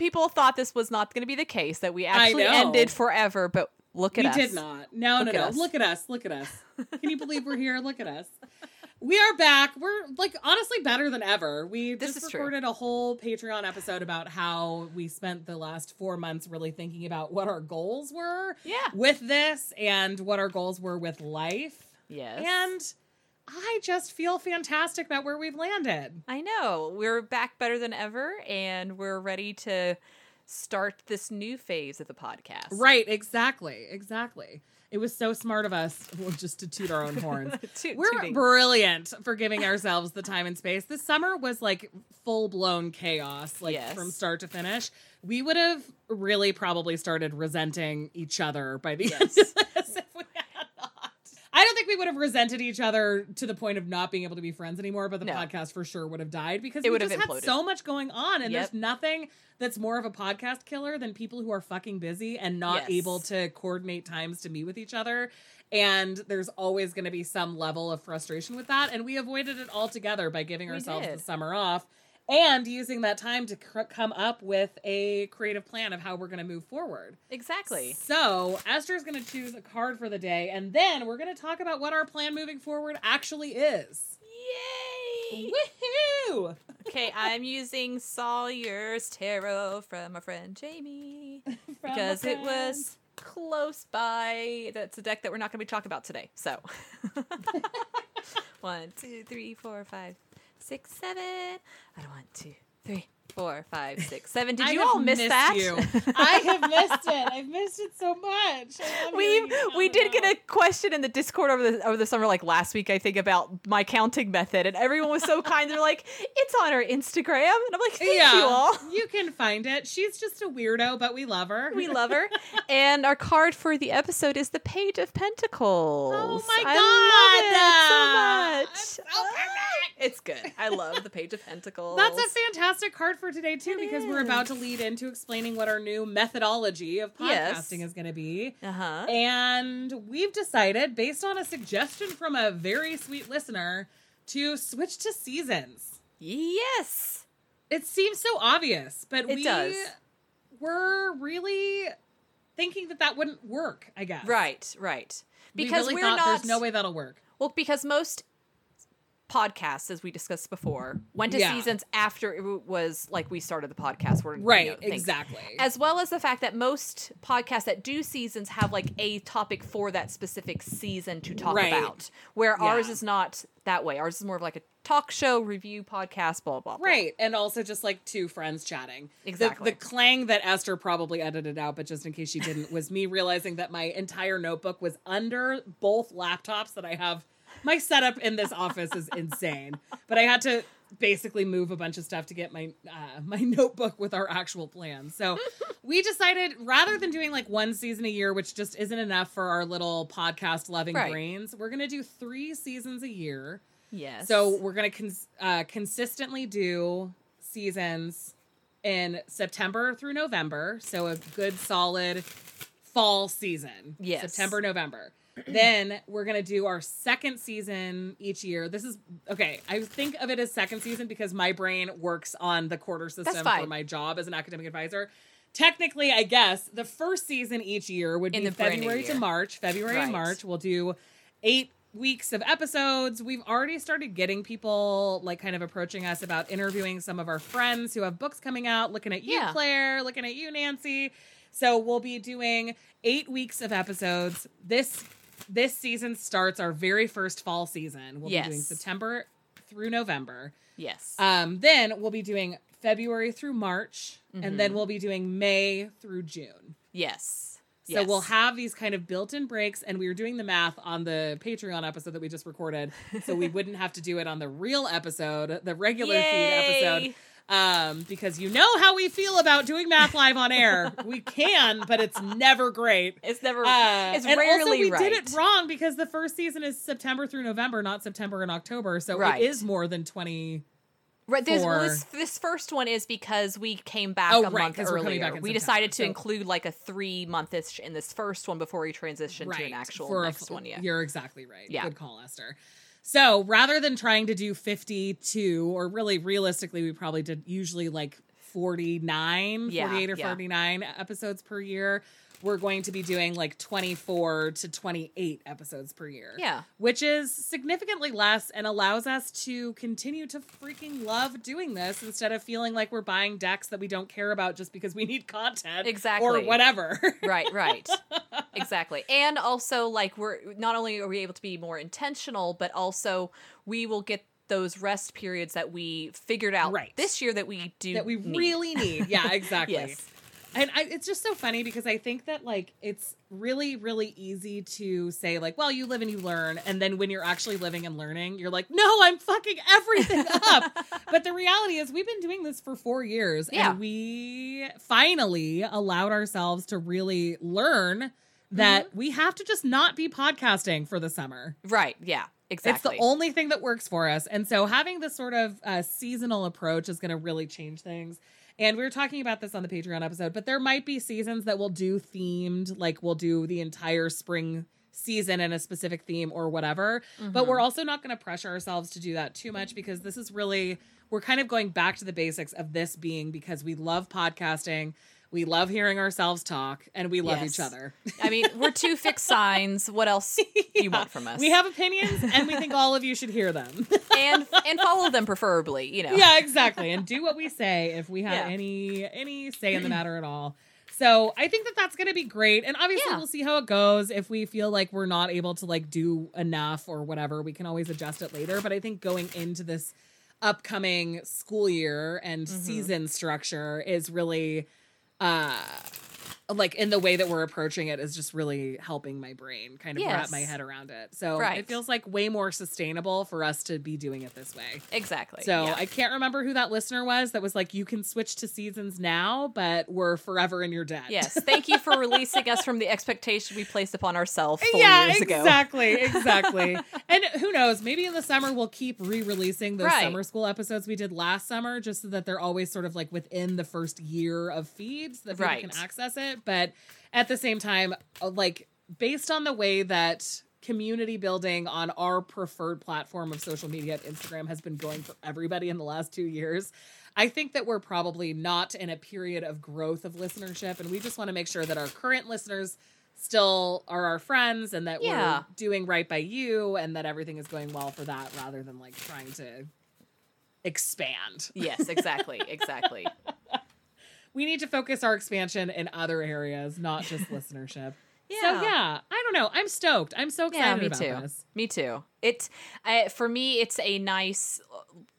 people thought this was not going to be the case that we actually ended forever, but look at we us. We did not. No, Look no, no. us. Look at us. Look at us. Can you believe we're here? Look at us. We are back. We're like honestly better than ever. We This just is true. recorded a whole Patreon episode about how we spent the last four months really thinking about what our goals were Yeah. with this and what our goals were with life. Yes. And I just feel fantastic about where we've landed. I know. We're back better than ever and we're ready to start this new phase of the podcast. Right, exactly. Exactly. It was so smart of us well, just to toot our own horns. Toot- We're tooting. brilliant for giving ourselves the time and space. This summer was like full blown chaos, like Yes. from start to finish. We would have really probably started resenting each other by the end Yes. of this if we had not. I don't think we would have resented each other to the point of not being able to be friends anymore, but the No. podcast for sure would have died because It we would have just had imploded. so much going on, and Yep. there's nothing that's more of a podcast killer than people who are fucking busy and not Yes. able to coordinate times to meet with each other. And there's always going to be some level of frustration with that. And we avoided it altogether by giving We ourselves did. the summer off and using that time to cr- come up with a creative plan of how we're going to move forward. Exactly. So Esther's going to choose a card for the day, and then we're going to talk about what our plan moving forward actually is. Yay! Woohoo! okay, I'm using Sawyer's Tarot from my friend Jamie because a it was close by. That's a deck that we're not going to be talking about today. So, one, two, three, four, five, six, seven. I don't want two, three, four, five, six, seven. Did you all miss that? you. I have missed it. I've missed it so much. We hearing you count we did get a question in the Discord over the over the summer, like last week, I think, about my counting method, and everyone was so kind. They're like, "It's on our Instagram," and I'm like, "Thank yeah, you all." You can find it. She's just a weirdo, but we love her. We love her. and our card for the episode is the Page of Pentacles. Oh my I love God. it so much. So ah, perfect. It's good. I love the Page of Pentacles. That's a fantastic card for today too, It because we're about to lead into explaining what our new methodology of podcasting Yes. is going to be. uh huh. And we've decided, based on a suggestion from a very sweet listener, to switch to seasons. Yes. It seems so obvious, but It we does. were really thinking that that wouldn't work. I guess Right. Right. We Because really we're thought not. There's no way that'll work. Well, because most podcasts, as we discussed before, went to Yeah. seasons after it was like we started the podcast. We're, you Right. know, exactly. As well as the fact that most podcasts that do seasons have like a topic for that specific season to talk Right. about, where ours is not that way. Ours is more of like a talk show, review podcast, blah, blah, blah. Right, and also just like two friends chatting. The- Exactly. The, clang that Esther probably edited out, but just in case she didn't, was me realizing that my entire notebook was under both laptops that I have. My setup in this office is insane, but I had to basically move a bunch of stuff to get my uh, my notebook with our actual plan. So we decided rather than doing like one season a year, which just isn't enough for our little podcast loving Right. brains, we're gonna do three seasons a year. Yes. So we're gonna cons- uh, consistently do seasons in September through November. So a good solid fall season. Yes. September, November. Then we're gonna do our second season each year. This is okay. I think of it as second season because my brain works on the quarter system for my job as an academic advisor. Technically, I guess the first season each year would In be the February to. March. February and March. We'll do eight weeks of episodes. We've already started getting people like kind of approaching us about interviewing some of our friends who have books coming out, looking at you, Yeah. Claire, looking at you, Nancy. So we'll be doing eight weeks of episodes. This this season starts our very first fall season. We'll be doing September through November. yes. Um, then we'll be doing February through March, and Mm-hmm. then we'll be doing May through June. yes. So Yes. we'll have these kind of built-in breaks, and we were doing the math on the Patreon episode that we just recorded, so we wouldn't have to do it on the real episode, the regular feed episode, um, because you know how we feel about doing math live on air. we can, but it's never great. It's never. Uh, it's and rarely also we right. did it wrong because the first season is September through November, not September and October. So Right. it is more than twenty. Right, this, well, this this first one is because we came back Oh, a right, month earlier. We decided to so- include like a three monthish in this first one before we transitioned to an actual a next one. Yeah, You're exactly right. Yeah. Good call, Esther. So rather than trying to do 52, or really realistically, we probably did usually like 49, Yeah, 48 or yeah. 49 episodes per year. We're going to be doing like 24 to 28 episodes per year. Yeah. Which is significantly less and allows us to continue to freaking love doing this instead of feeling like we're buying decks that we don't care about just because we need content. Exactly. Or whatever. right right exactly and also like we're not only are we able to be more intentional but also we will get those rest periods that we figured out Right. this year that we do that we need. really need. Yeah, exactly. Yes. And I, it's just so funny because I think that like it's really, really easy to say like, well, you live and you learn, and then when you're actually living and learning, you're like, no, I'm fucking everything up. but the reality is, we've been doing this for four years, Yeah. and we finally allowed ourselves to really learn that Mm-hmm. we have to just not be podcasting for the summer. right yeah exactly It's the only thing that works for us. And so having this sort of uh, seasonal approach is going to really change things. And we were talking about this on the Patreon episode, but there might be seasons that we'll do themed, like we'll do the entire spring season in a specific theme or whatever. But we're mm-hmm. also not going to pressure ourselves to do that too much because this is really, we're kind of going back to the basics of this being because we love podcasting. We love hearing ourselves talk and we love Yes. each other. i mean we're two fixed signs what else do you Yeah. want from us We have opinions and we think all of you should hear them. and and follow them preferably you know yeah, exactly. And do what we say if we have Yeah. any any say in the matter at all. So I think that that's going to be great, and obviously Yeah. we'll see how it goes. If we feel like we're not able to like do enough or whatever, we can always adjust it later. But I think going into this upcoming school year and Mm-hmm. season structure is really uh like in the way that we're approaching it is just really helping my brain kind of wrap my head around it. So Right. it feels like way more sustainable for us to be doing it this way. exactly So yeah. I can't remember who that listener was that was like, you can switch to seasons now, but we're forever in your debt. yes thank you for releasing us from the expectation we placed upon ourselves four yeah, years ago exactly, exactly. and who knows? Maybe in the summer we'll keep re-releasing those Right. summer school episodes we did last summer, just so that they're always sort of like within the first year of feeds that people Right. can access it. But at the same time, uh, like based on the way that community building on our preferred platform of social media at Instagram has been going for everybody in the last two years. I think that we're probably not in a period of growth of listenership, and we just want to make sure that our current listeners still are our friends and that Yeah. we're doing right by you and that everything is going well for that rather than like trying to expand. yes exactly exactly We need to focus our expansion in other areas, not just listenership. So Yeah. yeah, I don't know. I'm stoked. I'm so excited Yeah, me about too. this. Me too. It, I, for me, it's a nice,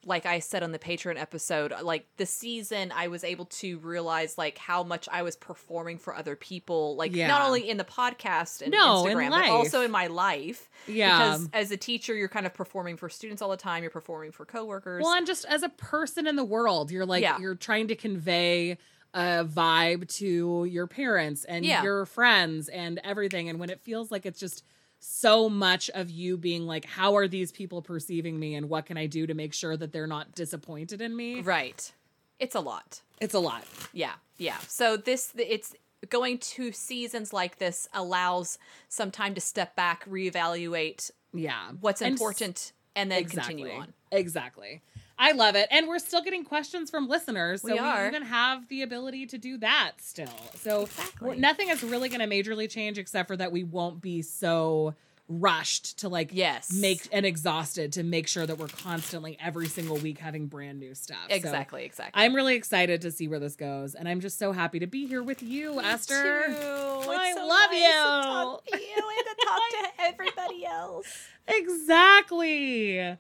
like I said on the Patreon episode, like the season, I was able to realize like how much I was performing for other people, like Yeah. not only in the podcast and No, in Instagram, but also in my life. Yeah. Because as a teacher, you're kind of performing for students all the time. You're performing for coworkers. Well, and just as a person in the world, you're like Yeah. you're trying to convey a vibe to your parents and Yeah. your friends and everything. And when it feels like it's just so much of you being like, how are these people perceiving me and what can I do to make sure that they're not disappointed in me? right. It's a lot. It's a lot. Yeah, yeah. So this it's going to seasons like this allows some time to step back, reevaluate Yeah. what's And important, and then exactly. continue on. Exactly. I love it. And we're still getting questions from listeners. So We we, even have the ability to do that still. So Exactly. nothing is really going to majorly change except for that we won't be so rushed to like Yes. make and exhausted to make sure that we're constantly every single week having brand new stuff. So Exactly, exactly. I'm really excited to see where this goes. And I'm just so happy to be here with you, Esther. I love you. to you and to talk to everybody else. Exactly.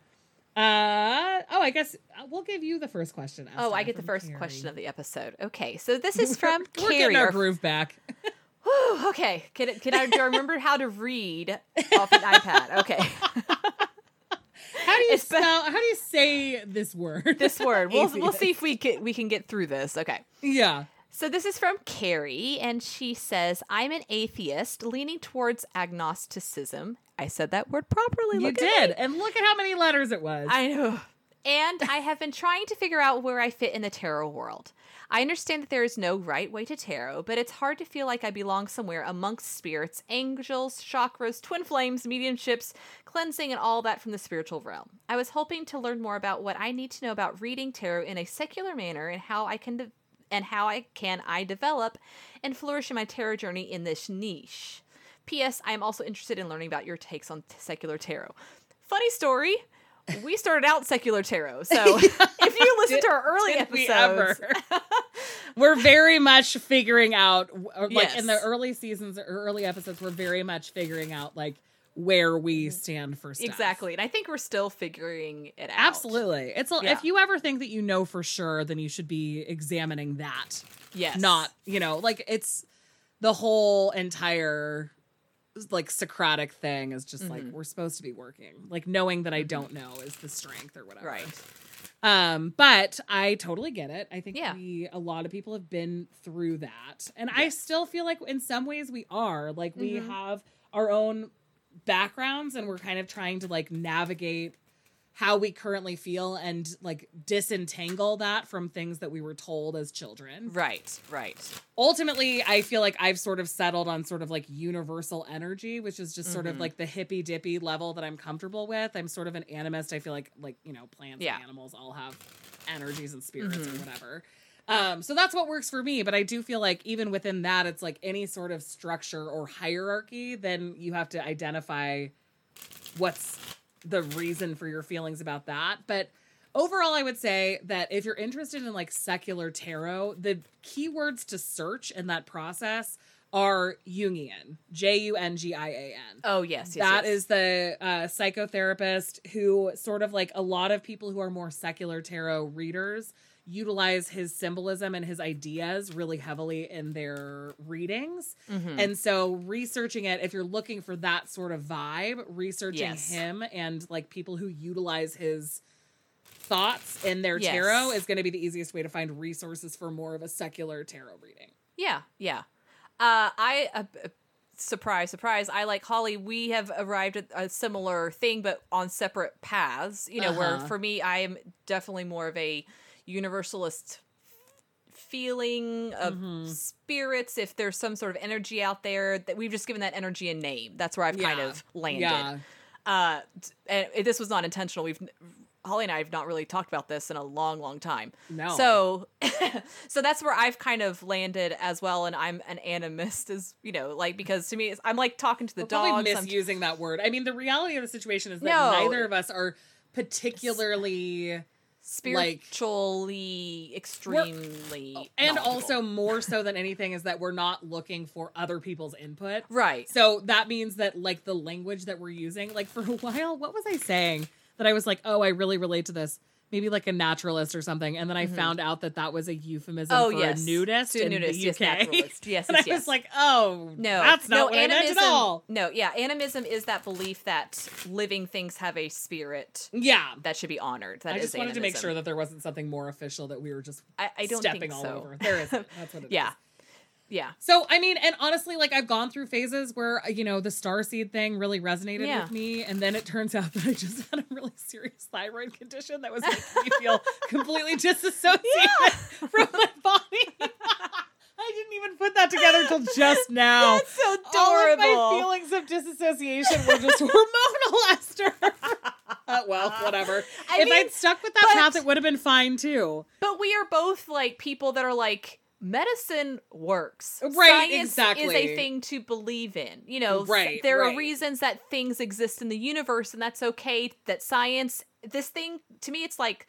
Uh oh, I guess uh, we'll give you the first question. Oh, I get the first Carrie. question of the episode. Okay, so this is from We're Carrie. getting our groove back. Whew, okay, can, can I, do I remember how to read off an iPad? Okay, How do you It's spell? How do you say this word? this word. We'll we'll see if we can we can get through this. Okay. Yeah. So this is from Carrie, and she says, "I'm an atheist, leaning towards agnosticism." I said that word properly. You look at did, me. and look at how many letters it was. I know. and I have been trying to figure out where I fit in the tarot world. I understand that there is no right way to tarot, but it's hard to feel like I belong somewhere amongst spirits, angels, chakras, twin flames, mediumships, cleansing, and all that from the spiritual realm. I was hoping to learn more about what I need to know about reading tarot in a secular manner and how I can de- and how I can I develop and flourish in my tarot journey in this niche. P.S. I am also interested in learning about your takes on t- secular tarot. Funny story. We started out secular tarot, so if you listen Did- to our early we episodes, ever? we're very much figuring out or, uh, like in the early seasons or early episodes we're very much figuring out like where we mm-hmm. stand for stuff. exactly, and I think we're still figuring it out. Absolutely. It's a, Yeah. if you ever think that you know for sure then you should be examining that. Yes, Not, you know, like it's the whole entire like Socratic thing is just like Mhm. we're supposed to be working. Like knowing that I don't know is the strength or whatever. right. Um, but I totally get it. I think Yeah. we a lot of people have been through that. And I still feel like in some ways we are. Like we Mhm. have our own backgrounds and we're kind of trying to like navigate how we currently feel and like disentangle that from things that we were told as children. Right, right. Ultimately, I feel like I've sort of settled on sort of like universal energy, which is just sort of Mhm. like the hippy dippy level that I'm comfortable with. I'm sort of an animist. I feel like like, you know, plants Yeah. and animals all have energies and spirits or Mhm. whatever. Um, so that's what works for me. But I do feel like even within that, it's like any sort of structure or hierarchy, then you have to identify what's the reason for your feelings about that. But overall, I would say that if you're interested in like secular tarot, the keywords to search in that process are Jungian, J U N G I A N. Oh yes, yes That yes. is the uh, psychotherapist who sort of like a lot of people who are more secular tarot readers utilize his symbolism and his ideas really heavily in their readings. Mhm. And so researching it, if you're looking for that sort of vibe, researching Yes. him and like people who utilize his thoughts in their Yes. tarot is going to be the easiest way to find resources for more of a secular tarot reading. Yeah, yeah. Uh, I uh, uh, surprise, surprise. I like Holly. We have arrived at a similar thing, but on separate paths. You know, where Uh-huh. for me, I am definitely more of a universalist feeling of Mhm. spirits. If there's some sort of energy out there, that we've just given that energy a name. That's where I've kind of landed. Yeah. Uh, and this was not intentional. We've Holly and I have not really talked about this in a long, long time. No. So, so that's where I've kind of landed as well, and I'm an animist, as you know, like because to me, it's, I'm like talking to the probably dogs. I'm- misusing that word. I mean, the reality of the situation is that No. neither of us are particularly spiritually, extremely, and knowledgeable. also more so than anything is that we're not looking for other people's input. right. So that means that like the language that we're using, like for a while, what was I saying? That I was like, oh, I really relate to this. Maybe like a naturalist or something, and then I Mhm. found out that that was a euphemism Oh for yes, a nudist To a in nudist, the yes, UK. naturalist, yes, and yes, I yes. was like, oh, no, that's not no, what I meant animism. at all. No, yeah, animism is that belief that living things have a spirit Yeah, that should be honored. That I is just wanted to make sure that there wasn't something more official that we were just I, I don't stepping think all so. over. There isn't. That's what it is. Yeah, yeah, So I mean, and honestly, like I've gone through phases where you know the starseed thing really resonated Yeah. with me, and then it turns out that I just had a really serious thyroid condition that was making me feel completely disassociated from my body. I didn't even put that together till just now. That's so adorable. All of my feelings of disassociation were just hormonal, Esther. Uh, well, whatever. I if mean, I'd stuck with that but- path, it would have been fine too. But we are both like people that are like medicine works. Right, Science is a thing to believe in. You know, Right, there right. are reasons that things exist in the universe and that's okay. That science this thing to me it's like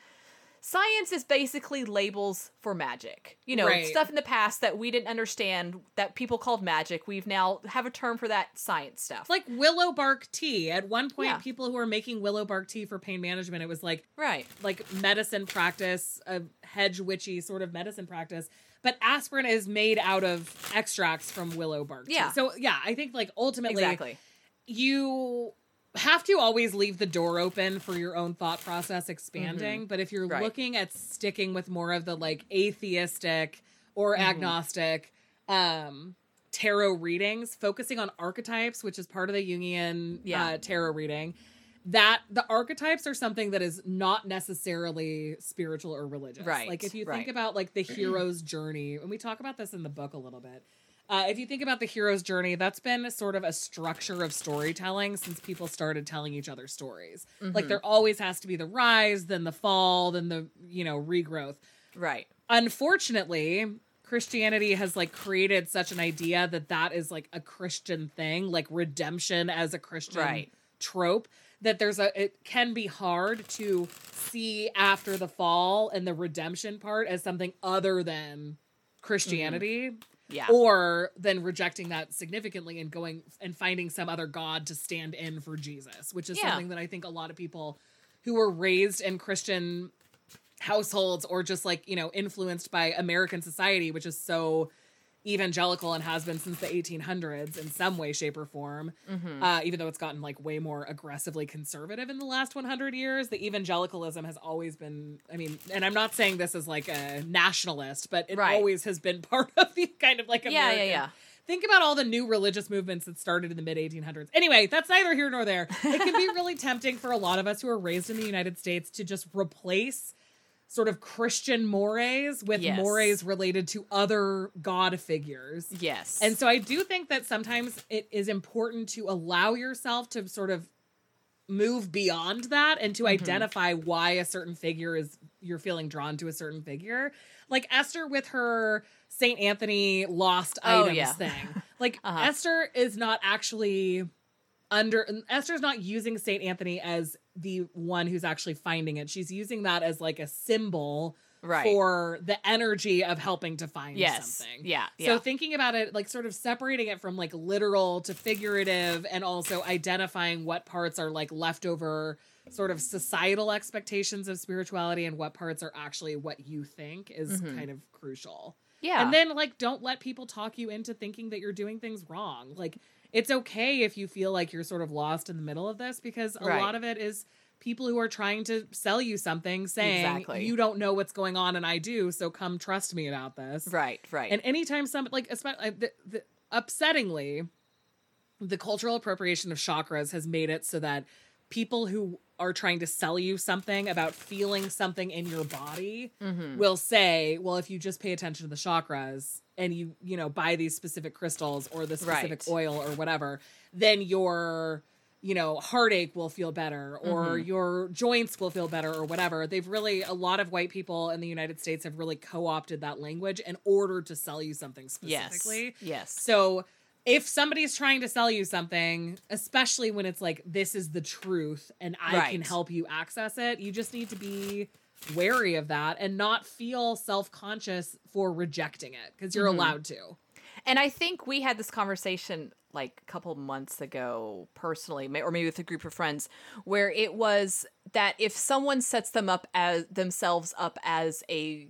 science is basically labels for magic. You know, Right. stuff in the past that we didn't understand that people called magic. We've now have a term for that science stuff. It's like willow bark tea. At one point, Yeah. people who were making willow bark tea for pain management, it was like right. like medicine practice, a hedge witchy sort of medicine practice. But aspirin is made out of extracts from willow bark. tea. Yeah. So yeah, I think like ultimately Exactly. you have to always leave the door open for your own thought process expanding. But if you're Mm-hmm. Right. looking at sticking with more of the like atheistic or Mhm. agnostic um tarot readings, focusing on archetypes, which is part of the Jungian Yeah. uh, tarot reading, that the archetypes are something that is not necessarily spiritual or religious. Right, Like if you right. think about like the hero's journey, and we talk about this in the book a little bit. Uh, if you think about the hero's journey, that's been sort of a structure of storytelling since people started telling each other stories. Like Mhm. there always has to be the rise, then the fall, then the you know regrowth. right. Unfortunately, Christianity has like created such an idea that that is like a Christian thing, like redemption as a Christian Right. trope. That there's a it can be hard to see after the fall and the redemption part as something other than Christianity mm-hmm. Yeah. or then rejecting that significantly and going and finding some other god to stand in for Jesus, which is Yeah. something that I think a lot of people who were raised in Christian households or just like, you know, influenced by American society, which is so evangelical and has been since the 1800s in some way shape or form Mhm. uh, even though it's gotten like way more aggressively conservative in the last 100 years the evangelicalism has always been i mean and i'm not saying this as like a nationalist but it Right. always has been part of the kind of like yeah, yeah, yeah. think about all the new religious movements that started in the mid 1800s anyway that's neither here nor there it can be really tempting for a lot of us who are raised in the united states to just replace sort of christian mores with Yes. mores related to other god figures Yes. and so I do think that sometimes it is important to allow yourself to sort of move beyond that and to Mhm. identify why a certain figure is you're feeling drawn to a certain figure. Like Esther with her Saint Anthony lost Oh, items yeah. thing. Like Uh-huh. Esther is not actually under Esther's not using Saint Anthony as the one who's actually finding it. She's using that as like a symbol right. for the energy of helping to find yes. something. Yeah. So Yeah. thinking about it, like sort of separating it from like literal to figurative, and also identifying what parts are like leftover sort of societal expectations of spirituality and what parts are actually what you think is Mhm. kind of crucial. yeah. And then like don't let people talk you into thinking that you're doing things wrong. Like it's okay if you feel like you're sort of lost in the middle of this because a Right. lot of it is people who are trying to sell you something saying Exactly. you don't know what's going on and I do, so come trust me about this. right. Right. And anytime some like especially uh, the, the, upsettingly, the cultural appropriation of chakras has made it so that people who are trying to sell you something about feeling something in your body Mhm. will say, well, if you just pay attention to the chakras and you, you know, buy these specific crystals or the specific Right. oil or whatever, then your, you know, heartache will feel better or Mhm. your joints will feel better or whatever. They've really, a lot of white people in the United States have really co opted that language in order to sell you something yes. specifically. Yes. So if somebody's trying to sell you something, especially when it's like this is the truth and I can help you access it, you just need to be wary of that and not feel self-conscious for rejecting it because you're Mhm. allowed to. And I think we had this conversation like a couple months ago personally, or maybe with a group of friends, where it was that if someone sets them up as themselves up as a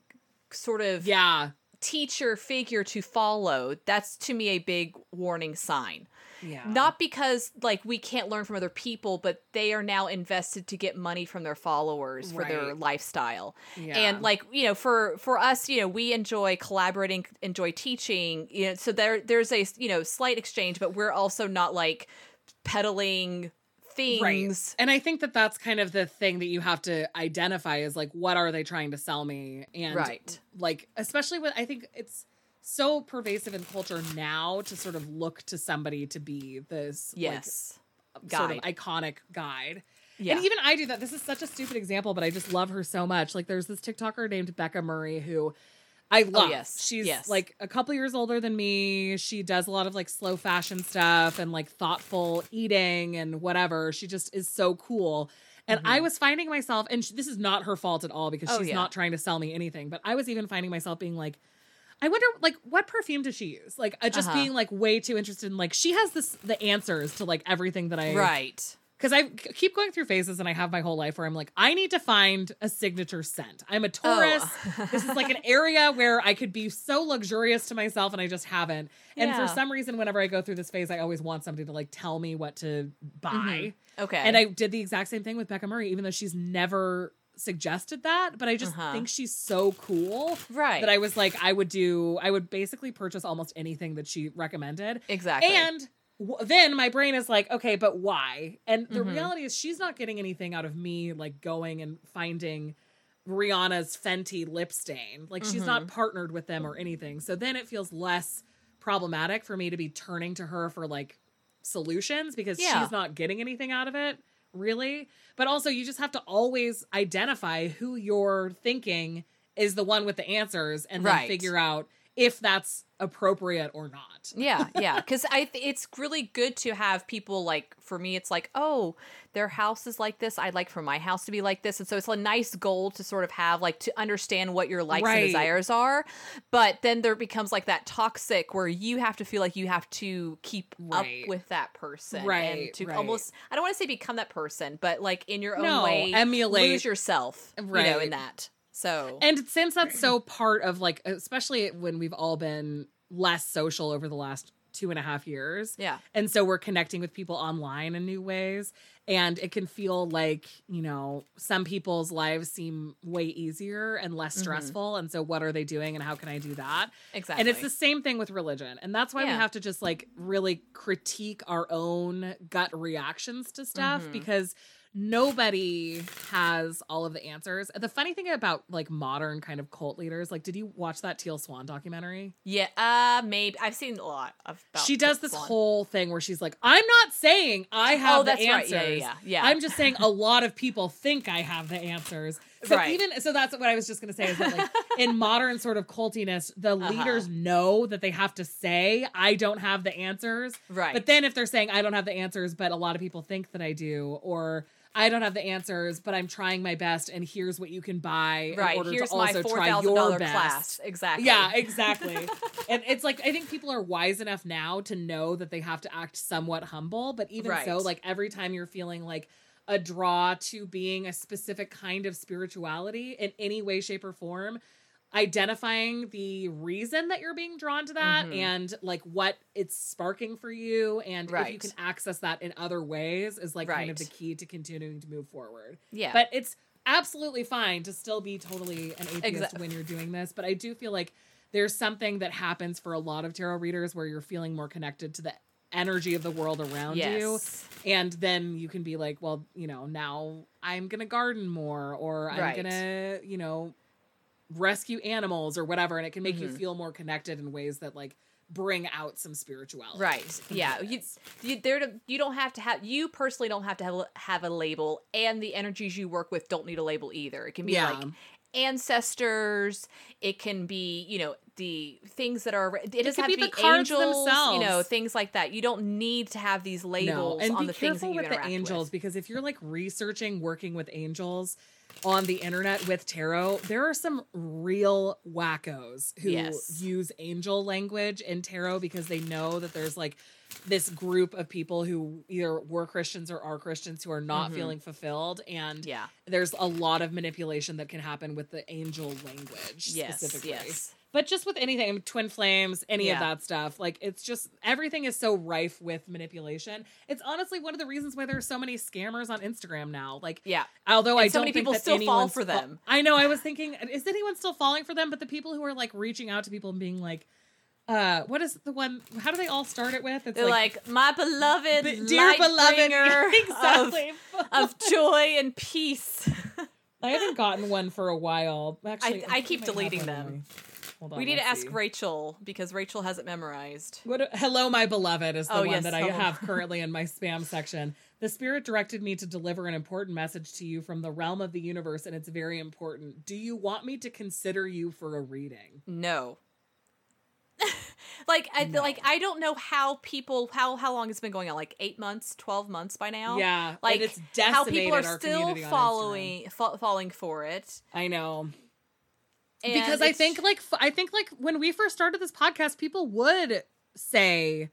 sort of Yeah. Teacher figure to follow, that's to me a big warning sign. Yeah. Not because like we can't learn from other people, but they are now invested to get money from their followers for their lifestyle. yeah. And like, you know, for for us, you know, we enjoy collaborating, enjoy teaching, you know, so there there's a, you know, slight exchange, but we're also not like peddling things. Right. And I think that that's kind of the thing that you have to identify is like, what are they trying to sell me? And Right. like, especially with, I think it's so pervasive in culture now to sort of look to somebody to be this like, Yes. sort of iconic guide. yeah. And even I do that. This is such a stupid example, but I just love her so much. Like there's this TikToker named Becca Murray who I love. Oh, yes. She's Yes. like a couple years older than me. She does a lot of like slow fashion stuff and like thoughtful eating and whatever. She just is so cool. And I was finding myself, and sh- this is not her fault at all because Mm-hmm. Oh, she's yeah. not trying to sell me anything, but I was even finding myself being like, I wonder, like, what perfume does she use? Like, uh, just Uh-huh. being like way too interested in like she has this the answers to like everything that I right. Because I keep going through phases and I have my whole life where I'm like, I need to find a signature scent. I'm a Taurus. Oh. this is like an area where I could be so luxurious to myself and I just haven't. And Yeah. for some reason, whenever I go through this phase, I always want somebody to like tell me what to buy. Okay. And I did the exact same thing with Becca Murray, even though she's never suggested that. But I just Uh-huh. think she's so cool right. that I was like, I would do, I would basically purchase almost anything that she recommended. exactly. And w- then my brain is like, okay, but why? And the Mhm. reality is, she's not getting anything out of me, like going and finding Rihanna's Fenty lip stain. Like, she's not partnered with them or anything. So then it feels less problematic for me to be turning to her for like solutions because Yeah. she's not getting anything out of it, really. But also, you just have to always identify who you're thinking is the one with the answers and then Right. figure out if that's appropriate or not. Yeah, yeah, because I th- it's really good to have people like for me. It's like, oh, their house is like this. I'd like for my house to be like this, and so it's a nice goal to sort of have like to understand what your likes Right. and desires are. But then there becomes like that toxic where you have to feel like you have to keep Right. up with that person, Right, And to right. almost, I don't want to say become that person, but like in your own No, way, emulate. lose yourself, you know, in that. So And since that's so part of like, especially when we've all been less social over the last two and a half years. yeah, And so we're connecting with people online in new ways. And it can feel like, you know, some people's lives seem way easier and less Mhm. stressful. And so what are they doing and how can I do that? exactly. And it's the same thing with religion. And that's why we have to just like really critique our own gut reactions to stuff Mhm. because nobody has all of the answers. The funny thing about like modern kind of cult leaders, like, did you watch that Teal Swan documentary? yeah, uh, maybe I've seen a lot of. she does this Swan. whole thing where she's like, I'm not saying I have oh, the right. answers. Yeah, yeah, yeah. yeah. I'm just saying a lot of people think I have the answers. So Right. even so that's what I was just gonna say is that like in modern sort of cultiness, the Uh-huh. leaders know that they have to say, I don't have the answers. right. But then if they're saying I don't have the answers, but a lot of people think that I do, or I don't have the answers, but I'm trying my best, and here's what you can buy right in order here's to my four thousand best. class exactly Yeah, exactly. and it's like I think people are wise enough now to know that they have to act somewhat humble, but even so, like every time you're feeling like a draw to being a specific kind of spirituality in any way, shape, or form, identifying the reason that you're being drawn to that Mhm. and like what it's sparking for you and if you can access that in other ways is like kind of the key to continuing to move forward. yeah But it's absolutely fine to still be totally an atheist Exact- when you're doing this. But I do feel like there's something that happens for a lot of tarot readers where you're feeling more connected to the energy of the world around you. And then you can be like, well, you know, now I'm going to garden more or I'm Right. going to, you know, rescue animals or whatever. And it can make you Mhm. feel more connected in ways that like bring out some spirituality. right yeah you, you there to, you don't have to have you personally don't have to have, have a label and the energies you work with don't need a label either it can be Yeah. like ancestors it can be you know the things that are it doesn't could have be to the be cards angels you know things like that you don't need to have these labels and on the things that careful you with the angels with. because if you're like researching working with angels on the internet with tarot, there are some real wackos who Yes. use angel language in tarot because they know that there's like this group of people who either were Christians or are Christians who are not Mhm. feeling fulfilled. And yeah. there's a lot of manipulation that can happen with the angel language yes specifically. yes. But just with anything twin flames any of that stuff like it's just everything is so rife with manipulation. It's honestly one of the reasons why there's so many scammers on instagram now. Like yeah. although And i so don't many think people still fall for fa- them. i know i was thinking is anyone still falling for them? But the people who are like reaching out to people and being like uh what is the one how do they all start it with it's they're like, my beloved "B- dear beloved exactly of, of joy and peace i haven't gotten one for a while actually I think keep deleting them. on Hold on, we need to ask see. rachel because rachel has it memorized What hello, my beloved is the Oh, one yes, that I have currently in my spam section. The spirit directed me to deliver an important message to you from the realm of the universe, and it's very important. Do you want me to consider you for a reading? no like I No. like I don't know how people how how long it's been going on like eight months twelve months by now Yeah, like it's how people are still community on Instagram. following fa- falling for it I know And because I think like f- I think like when we first started this podcast, people would say,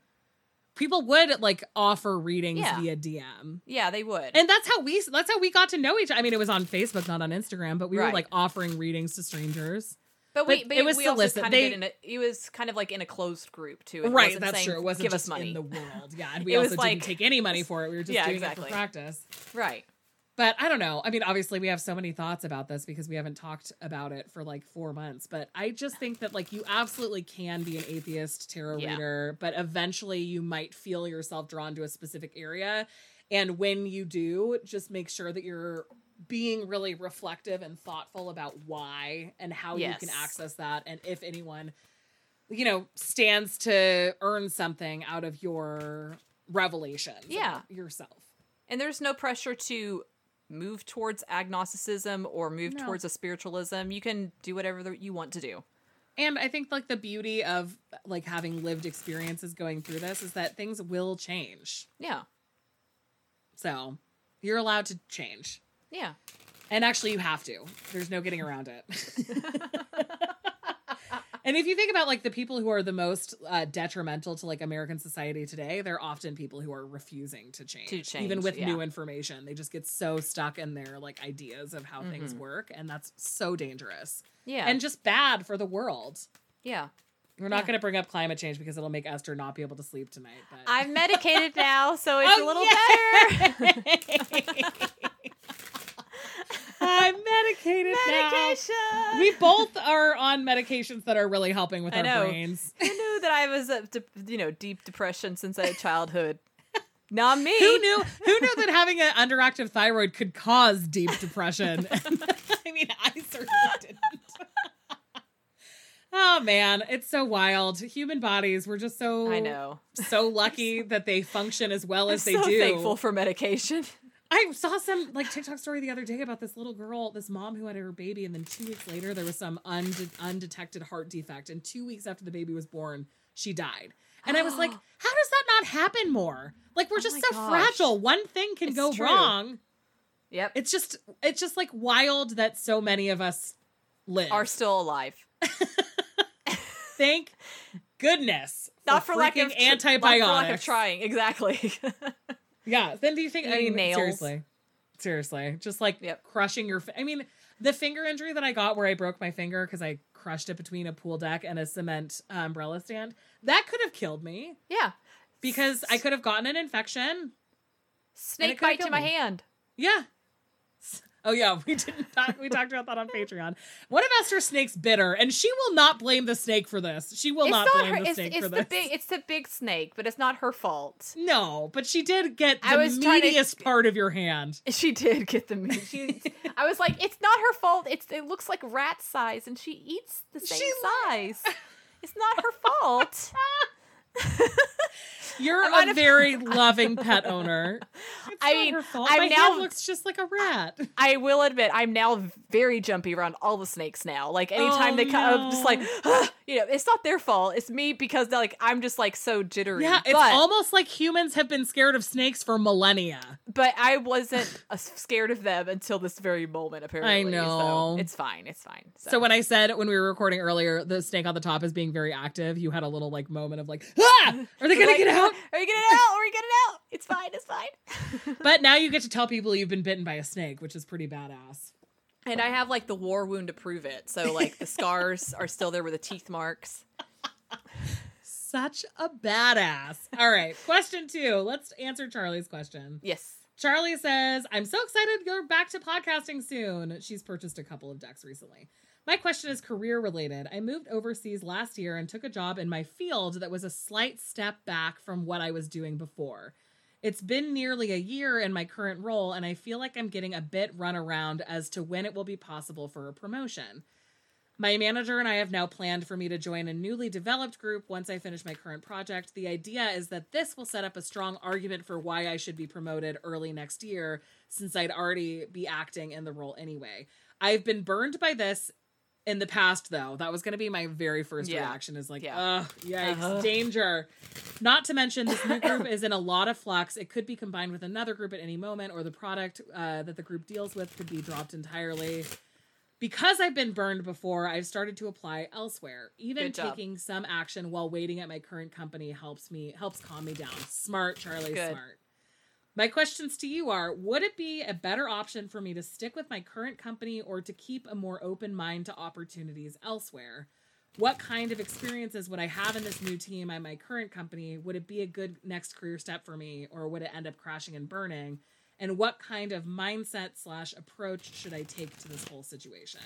people would like offer readings Yeah. via DM. yeah they would And that's how we that's how we got to know each I mean it was on Facebook not on Instagram but we were like offering readings to strangers. But we but it was we solicit- kind they- of a, it was kind of like in a closed group too It right, that's saying, true. It wasn't give just us money in the world. Yeah, and we also was didn't take any money for it. We were just Yeah, doing it for practice. right but I don't know. I mean, obviously, we have so many thoughts about this because we haven't talked about it for like four months. But I just think that like you absolutely can be an atheist tarot Yeah. reader, but eventually you might feel yourself drawn to a specific area. And when you do, just make sure that you're being really reflective and thoughtful about why and how you can access that, and if anyone, you know, stands to earn something out of your revelation Yeah. yourself. And there's no pressure to move towards agnosticism or move No. towards a spiritualism. You can do whatever you want to do. And I think like the beauty of like having lived experiences going through this is that things will change. Yeah. So you're allowed to change. Yeah. And actually you have to. There's no getting around it. and if you think about like the people who are the most uh, detrimental to like American society today, they're often people who are refusing to change. To change, even with yeah. new information. They just get so stuck in their like ideas of how things Mhm. work and that's so dangerous. Yeah. And just bad for the world. yeah. We're not Yeah. going to bring up climate change because it'll make Esther not be able to sleep tonight. But I'm medicated now, so it's Oh, a little better. I'm medicated now. Medication. We both are on medications that are really helping with I our know. brains. Who knew that I was, a, de- you know, deep depression since I had childhood? Not me. Who knew? Who knew that having an underactive thyroid could cause deep depression? I mean, I certainly didn't. oh man, it's so wild. Human bodies, we're just so I know. so lucky that they function as well I'm as they so do. thankful for medication. I saw some like TikTok story the other day about this little girl, this mom who had her baby, and then two weeks later there was some unde- undetected heart defect, and two weeks after the baby was born, she died. And I was like, how does that not happen more? Like we're Oh just so gosh. fragile. One thing can It's go true. wrong. Yep. It's just it's just like wild that so many of us live. Are still alive. Thank goodness. Not for lack of tr- not for lack of trying. Exactly. Yeah. Then do you think? I mean, nails. seriously, seriously, just like Yep. crushing your. fi- I mean, the finger injury that I got where I broke my finger because I crushed it between a pool deck and a cement uh, umbrella stand. That could have killed me yeah. because I could have gotten an infection. Snake bite to my me. hand. Yeah. Oh yeah, we didn't. Talk, we talked about that on Patreon. What if Esther Snake's bitter, and she will not blame the snake for this? She will not, not blame her. the snake it's for the this. big. It's the big snake, but it's not her fault. no, but she did get I the was trying to- meatiest part of your hand. She did get the meat. She, I was like, it's not her fault. It's it looks like rat size, and she eats the same She- size. It's not her fault. You're I'm a a- very loving pet owner. It's I mean. I'm My now- looks just like a rat. I will admit, I'm now very jumpy around all the snakes now. Like anytime Oh, they come, I'm just no. like, you know, it's not their fault. It's me because they're like I'm just like so jittery. Yeah, it's but, almost like humans have been scared of snakes for millennia. but I wasn't scared of them until this very moment. Apparently, I know. So it's fine. It's fine. So, So when I said when we were recording earlier, the snake on the top is being very active, you had a little like moment of like, ah, are they gonna Like, get out? Are you getting it out? Are you getting out? It's fine. It's fine. But now you get to tell people you've been bitten by a snake, which is pretty badass. And I have like the war wound to prove it. So like the scars are still there with the teeth marks. Such a badass. All right, question two. Let's answer Charlie's question. Yes. Charlie says, I'm so excited you're back to podcasting soon. She's purchased a couple of decks recently. My question is career related. I moved overseas last year and took a job in my field that was a slight step back from what I was doing before. It's been nearly a year in my current role, and I feel like I'm getting a bit run around as to when it will be possible for a promotion. My manager and I have now planned for me to join a newly developed group once I finish my current project. The idea is that this will set up a strong argument for why I should be promoted early next year, since I'd already be acting in the role anyway. I've been burned by this in the past, though. That was going to be my very first Yeah. reaction is like, Yeah. ugh, yikes, Uh-huh. danger. Not to mention, this new group is in a lot of flux. It could be combined with another group at any moment, or the product uh, that the group deals with could be dropped entirely. Because I've been burned before, I've started to apply elsewhere. Even taking some action while waiting at my current company helps me helps calm me down. Smart, Charlie, Good. smart. My questions to you are Would it be a better option for me to stick with my current company or to keep a more open mind to opportunities elsewhere? What kind of experiences would I have in this new team at my current company? Would it be a good next career step for me or would it end up crashing and burning? And what kind of mindset slash approach should I take to this whole situation?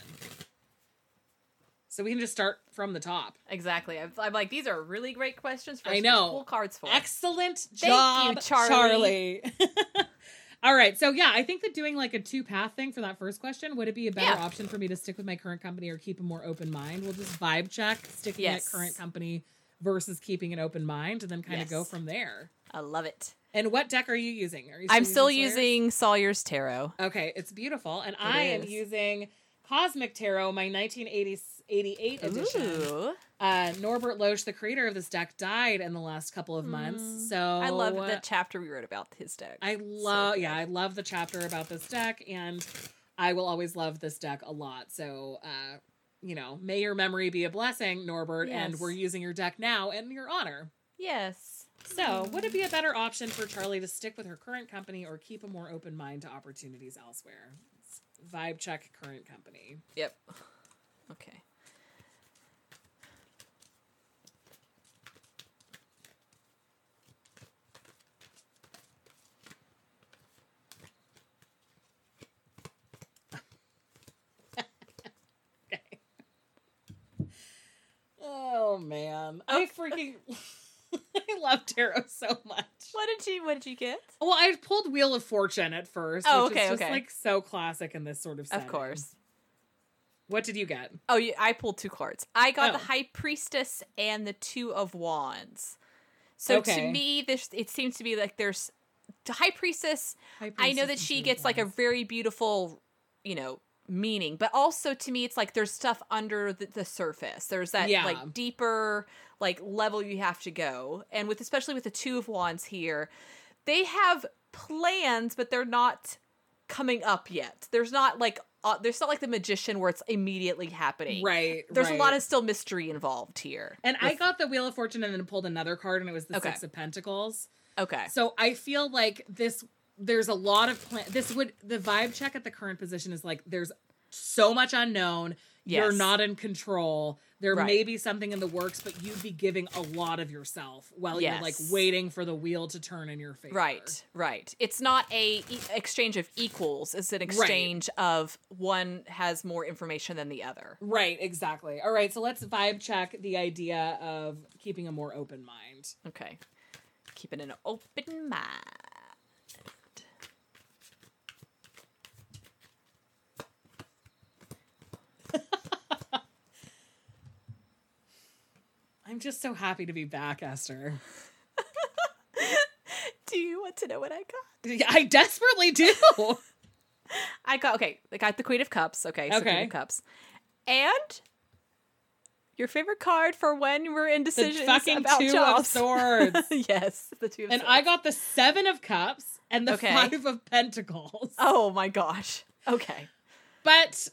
So we can just start from the top. Exactly. I'm, I'm like, these are really great questions for I know. pull cards for. Excellent Thank job, you, Charlie. Charlie. All right. So yeah, I think that doing like a two path thing for that first question, would it be a better Yeah. option for me to stick with my current company or keep a more open mind? We'll just vibe check sticking Yes. at current company versus keeping an open mind and then kind of go from there. I love it. And what deck are you using? Are you I'm still using Sawyer's Tarot. Okay, it's beautiful. And I am using Cosmic Tarot, my 1988 edition. Ooh. Uh, Norbert Loesch, the creator of this deck, died in the last couple of months. Mm. So I love the chapter we wrote about his deck. I love, good. yeah, I love the chapter about this deck, and I will always love this deck a lot. So, uh, you know, may your memory be a blessing, Norbert, and we're using your deck now in your honor. Yes. So, would it be a better option for Charlie to stick with her current company or keep a more open mind to opportunities elsewhere? It's vibe check current company. Yep. Okay. Oh man, I freaking I love tarot so much. What did you What did you get? Well, I pulled Wheel of Fortune at first, Oh, which okay, is just okay. like so classic in this sort of setting. Of course. What did you get? Oh, I pulled two cards. I got Oh. the High Priestess and the Two of Wands. So Okay. to me, this it seems to be like there's the High Priestess. High I know that she gets like a very beautiful, you know, meaning, but also to me, it's like there's stuff under the, the surface. There's that Yeah. like deeper like level you have to go, and with especially with the Two of Wands here, they have plans, but they're not coming up yet. There's not like uh, there's not like the magician where it's immediately happening. right. There's right. a lot of still mystery involved here. And I got the Wheel of Fortune and then pulled another card, and it was the Okay. Six of Pentacles. okay. So I feel like this. There's a lot of plan. This would the vibe check at the current position is like there's so much unknown. You're not in control. There Right. may be something in the works, but you'd be giving a lot of yourself while you're like waiting for the wheel to turn in your favor. Right, right. It's not a e- exchange of equals. It's an exchange of one has more information than the other. Right, exactly. All right, so let's vibe check the idea of keeping a more open mind. Okay. Keeping an open mind. I'm just so happy to be back, Esther. Do you want to know what I got? Yeah, I desperately do. I got okay. I got the Queen of Cups. Okay, so Queen of Cups, and your favorite card for when we're in the decisions fucking about two of swords. yes, the two of Swords. and swords. I got the seven of cups and the Okay. five of pentacles. Oh my gosh. Okay. But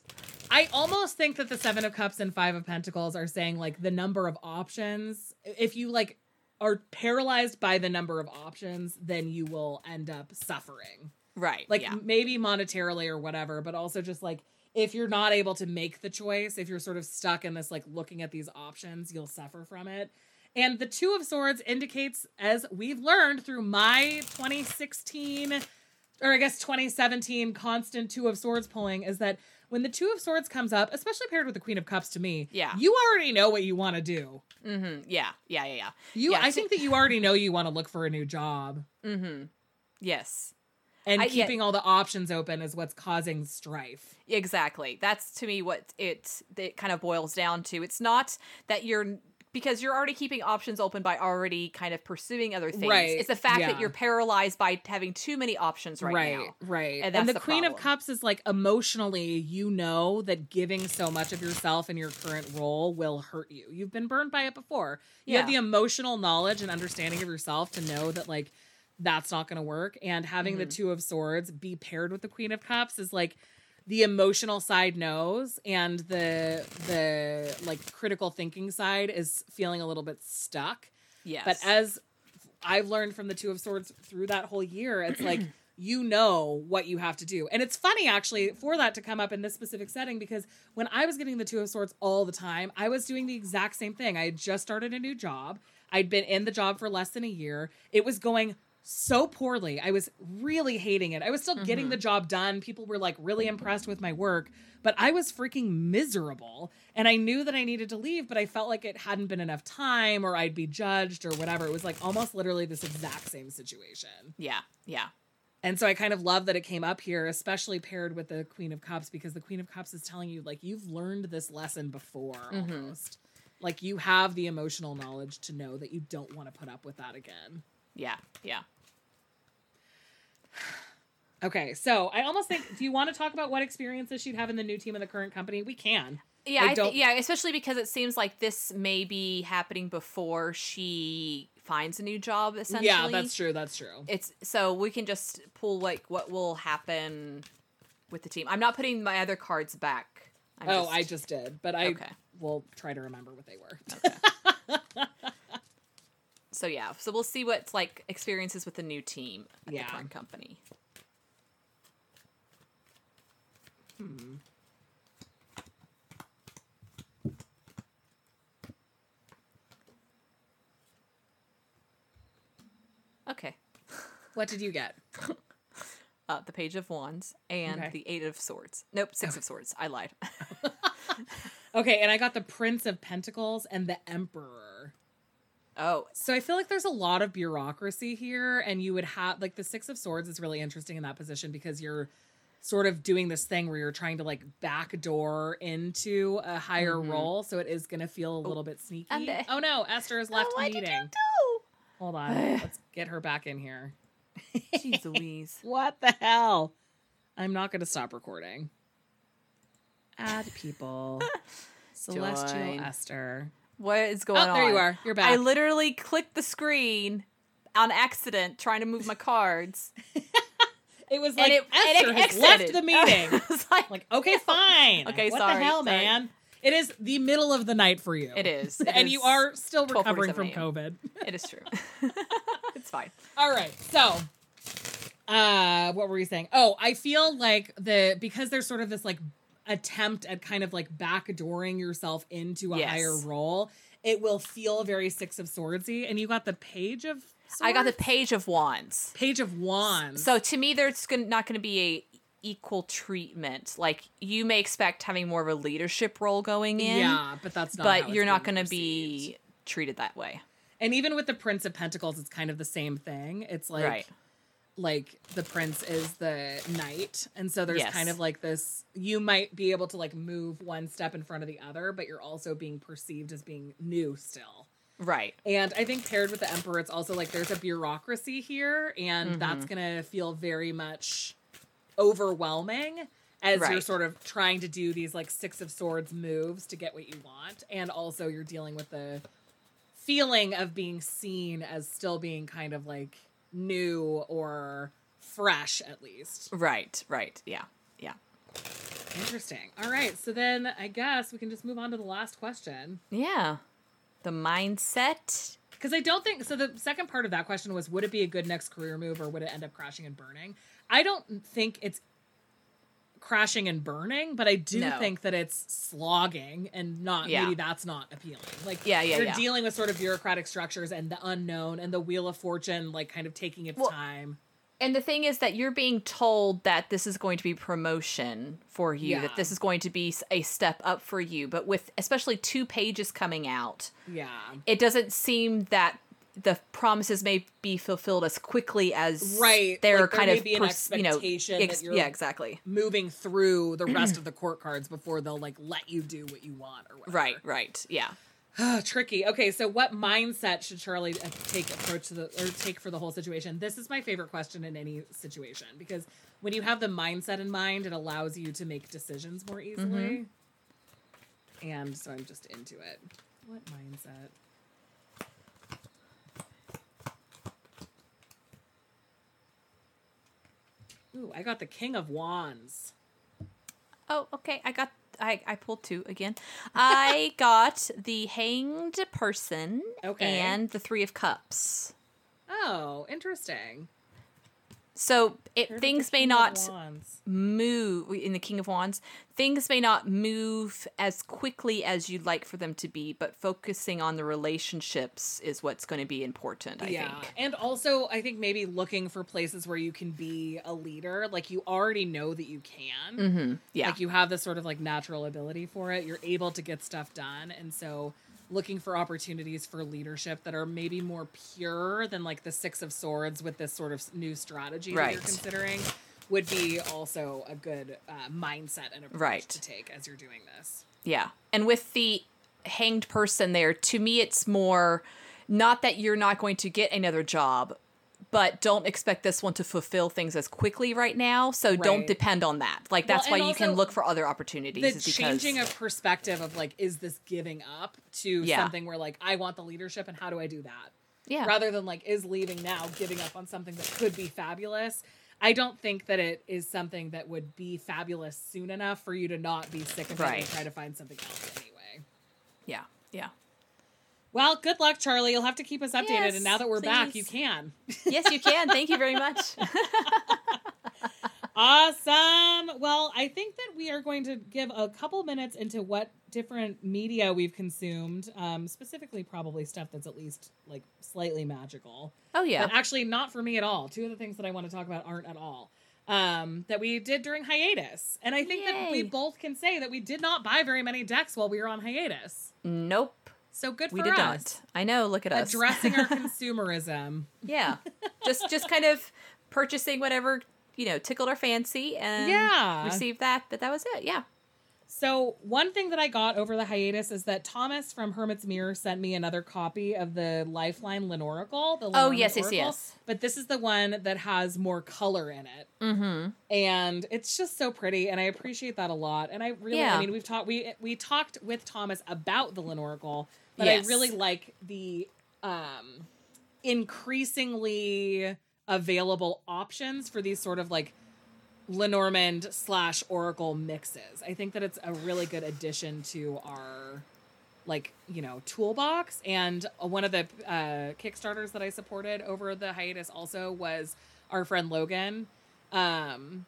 I almost think that the seven of cups and five of pentacles are saying like the number of options. If you like are paralyzed by the number of options, then you will end up suffering. Right. Like yeah. maybe monetarily or whatever, but also just like if you're not able to make the choice, if you're sort of stuck in this like looking at these options, you'll suffer from it. And the Two of Swords indicates, as we've learned through my 2016 or I guess 2017 constant Two of Swords pulling, is that when the Two of Swords comes up, especially paired with the Queen of Cups to me, Yeah. you already know what you want to do. Mm-hmm. Yeah. Yeah. Yeah. Yeah. You, Yeah, I think that you already know you want to look for a new job. Mm-hmm. Yes. And I- yeah. keeping all the options open is what's causing strife. Exactly. That's to me what it it kind of boils down to. It's not that you're because you're already keeping options open by already kind of pursuing other things. Right, It's the fact yeah. that you're paralyzed by having too many options right, now. right. And And, the, the Queen of. Cups is like emotionally, you know that giving so much of yourself in your current role will hurt you. You've been burned by it before. You have Yeah. the emotional knowledge and understanding of yourself to know that like that's not going to work. And having the Mhm. Two of Swords be paired with the Queen of Cups is like the emotional side knows and the the like critical thinking side is feeling a little bit stuck. Yes. But as I've learned from the Two of Swords through that whole year, it's like you know what you have to do. And it's funny actually for that to come up in this specific setting because when I was getting the Two of Swords all the time, I was doing the exact same thing. I had just started a new job. I'd been in the job for less than a year. It was going so poorly. I was really hating it. I was still getting Mhm. the job done. People were like really impressed with my work, but I was freaking miserable. And I knew that I needed to leave, but I felt like it hadn't been enough time or I'd be judged or whatever. It was like almost literally this exact same situation. Yeah. Yeah. And so I kind of love that it came up here, especially paired with the Queen of Cups, because the Queen of Cups is telling you, like, you've learned this lesson before Mhm. almost. Like, you have the emotional knowledge to know that you don't want to put up with that again. Yeah. Yeah. Okay, so I almost think, do you want to talk about what experiences she'd have in the new team in the current company? We can. Yeah, I don't- yeah, especially because it seems like this may be happening before she finds a new job. Essentially, Yeah, that's true. That's true. It's so we can just pull like what will happen with the team. I'm not putting my other cards back. I'm oh, I just did, but I Okay. will try to remember what they were. so yeah. So we'll see what's like experiences with the new team at Yeah. the current company. Hmm. Okay. What did you get? Uh, the page of wands and Okay. the eight of swords. Nope, six of swords. I lied. Okay, and I got the Prince of Pentacles and the Emperor. Oh, So I feel like there's a lot of bureaucracy here, and you would have like the Six of Swords is really interesting in that position because you're sort of doing this thing where you're trying to like backdoor into a higher Mhm. role, so it is going to feel a little bit sneaky. Oh no, Esther has left oh, the meeting. did you do? Hold on, let's get her back in here. Jeez Louise. What the hell? I'm not going to stop recording. Add people. Celestial. Esther. What is going on? Oh, there you are. You're back. I literally clicked the screen on accident trying to move my cards. it was and like it, and it has left the meeting. I was like, like, okay, fine. Okay, what sorry, the hell, sorry. man? It is the middle of the night for you. it is. It and is you are still recovering from COVID. It is true. it's fine. All right. So, uh, what were you saying? Oh, I feel like the because there's sort of this like attempt at kind of like backdooring yourself into a Yes. higher role, it will feel very Six of Swordsy. And you got the Page of. I got the page of wands. Page of Wands. So to me, there's not going to be a equal treatment. Like you may expect having more of a leadership role going in, yeah, but that's not. but you're not going to be treated that way. And even with the Prince of Pentacles, it's kind of the same thing. It's like right. Like the prince is the knight and so there's Yes. kind of like this you might be able to like move one step in front of the other but you're also being perceived as being new still Right. and i think paired with the emperor it's also like there's a bureaucracy here and that's Mm-hmm. gonna feel very much overwhelming as you're sort of trying to do these like six of swords moves to get what you want and also you're dealing with the feeling of being seen as still being kind of like new or fresh at least Right. Right. Yeah. Yeah. interesting all right so then i guess we can just move on to the last question Yeah. The mindset. because i don't think so the second part of that question was would it be a good next career move or would it end up crashing and burning i don't think it's crashing and burning but i do No. think that it's slogging and not Yeah. maybe that's not appealing like Yeah, yeah, you're yeah. dealing with sort of bureaucratic structures and the unknown and the wheel of fortune like kind of taking its Well, time And the thing is that you're being told that this is going to be promotion for you, Yeah. that this is going to be a step up for you. But with especially two pages coming out, yeah it doesn't seem that the promises may be fulfilled as quickly as Right, They're like, there kind may of be an pers- you know, ex- you're- yeah, exactly. moving through the rest of the court cards before they'll like let you do what you want or whatever. Right, right, yeah. Tricky. Okay, so what mindset should Charlie uh, take approach to the or take for the whole situation? This is my favorite question in any situation because when you have the mindset in mind, it allows you to make decisions more easily. And so I'm just into it. What mindset? Ooh, I got the King of Wands. Oh, okay. I got. I, I pulled two again. I got the hanged person Okay. and the three of cups. Oh, interesting. So it things may not move in the King of Wands. Things may not move as quickly as you'd like for them to be, but focusing on the relationships is what's going to be important. I yeah. think. And also, I think maybe looking for places where you can be a leader. Like you already know that you can. Mm-hmm. Yeah. Like you have this sort of like natural ability for it. You're able to get stuff done. And so looking for opportunities for leadership that are maybe more pure than like the Six of Swords with this sort of new strategy that you're considering would be also a good uh, mindset and approach Right. to take as you're doing this. Yeah. And with the hanged person there, to me, it's more not that you're not going to get another job, but don't expect this one to fulfill things as quickly right now. So don't depend on that. Like, Well, that's why you can look for other opportunities. the is because, changing of perspective of like is this giving up to Yeah. something where like i want the leadership and how do i do that yeah. rather than like is leaving now giving up on something that could be fabulous i don't think that it is something that would be fabulous soon enough for you to not be sick of it and try to find something else anyway yeah. Yeah. Well good luck charlie you'll have to keep us updated Yes, and now that we're back you can Yes, you can. Thank you very much. Awesome. Well, I think that we are going to give a couple minutes into what different media we've consumed, um, specifically probably stuff that's at least like slightly magical. Oh, yeah. But actually, not for me at all. Two of the things that I want to talk about aren't at all. Um, that we did during hiatus. And I think that we both can say that we did not buy very many decks while we were on hiatus. Nope. So good for We did us. not. I know. Look at us. Addressing our consumerism. yeah. Just just kind of purchasing whatever, you know, tickled our fancy and Yeah. received that, but that was it. Yeah. So one thing that I got over the hiatus is that Thomas from Hermit's Mirror sent me another copy of the Lifeline Lenoracle. The Oh, yes, yes, Oracle, yes. But this is the one that has more color in it, Mm-hmm. and it's just so pretty, and I appreciate that a lot. And I really, Yeah. I mean, we've talked we we talked with Thomas about the Lenoracle, but Yes. I really like the um increasingly available options for these sort of like Lenormand slash Oracle mixes. I think that it's a really good addition to our like you know toolbox and one of the uh kickstarters that i supported over the hiatus also was our friend logan um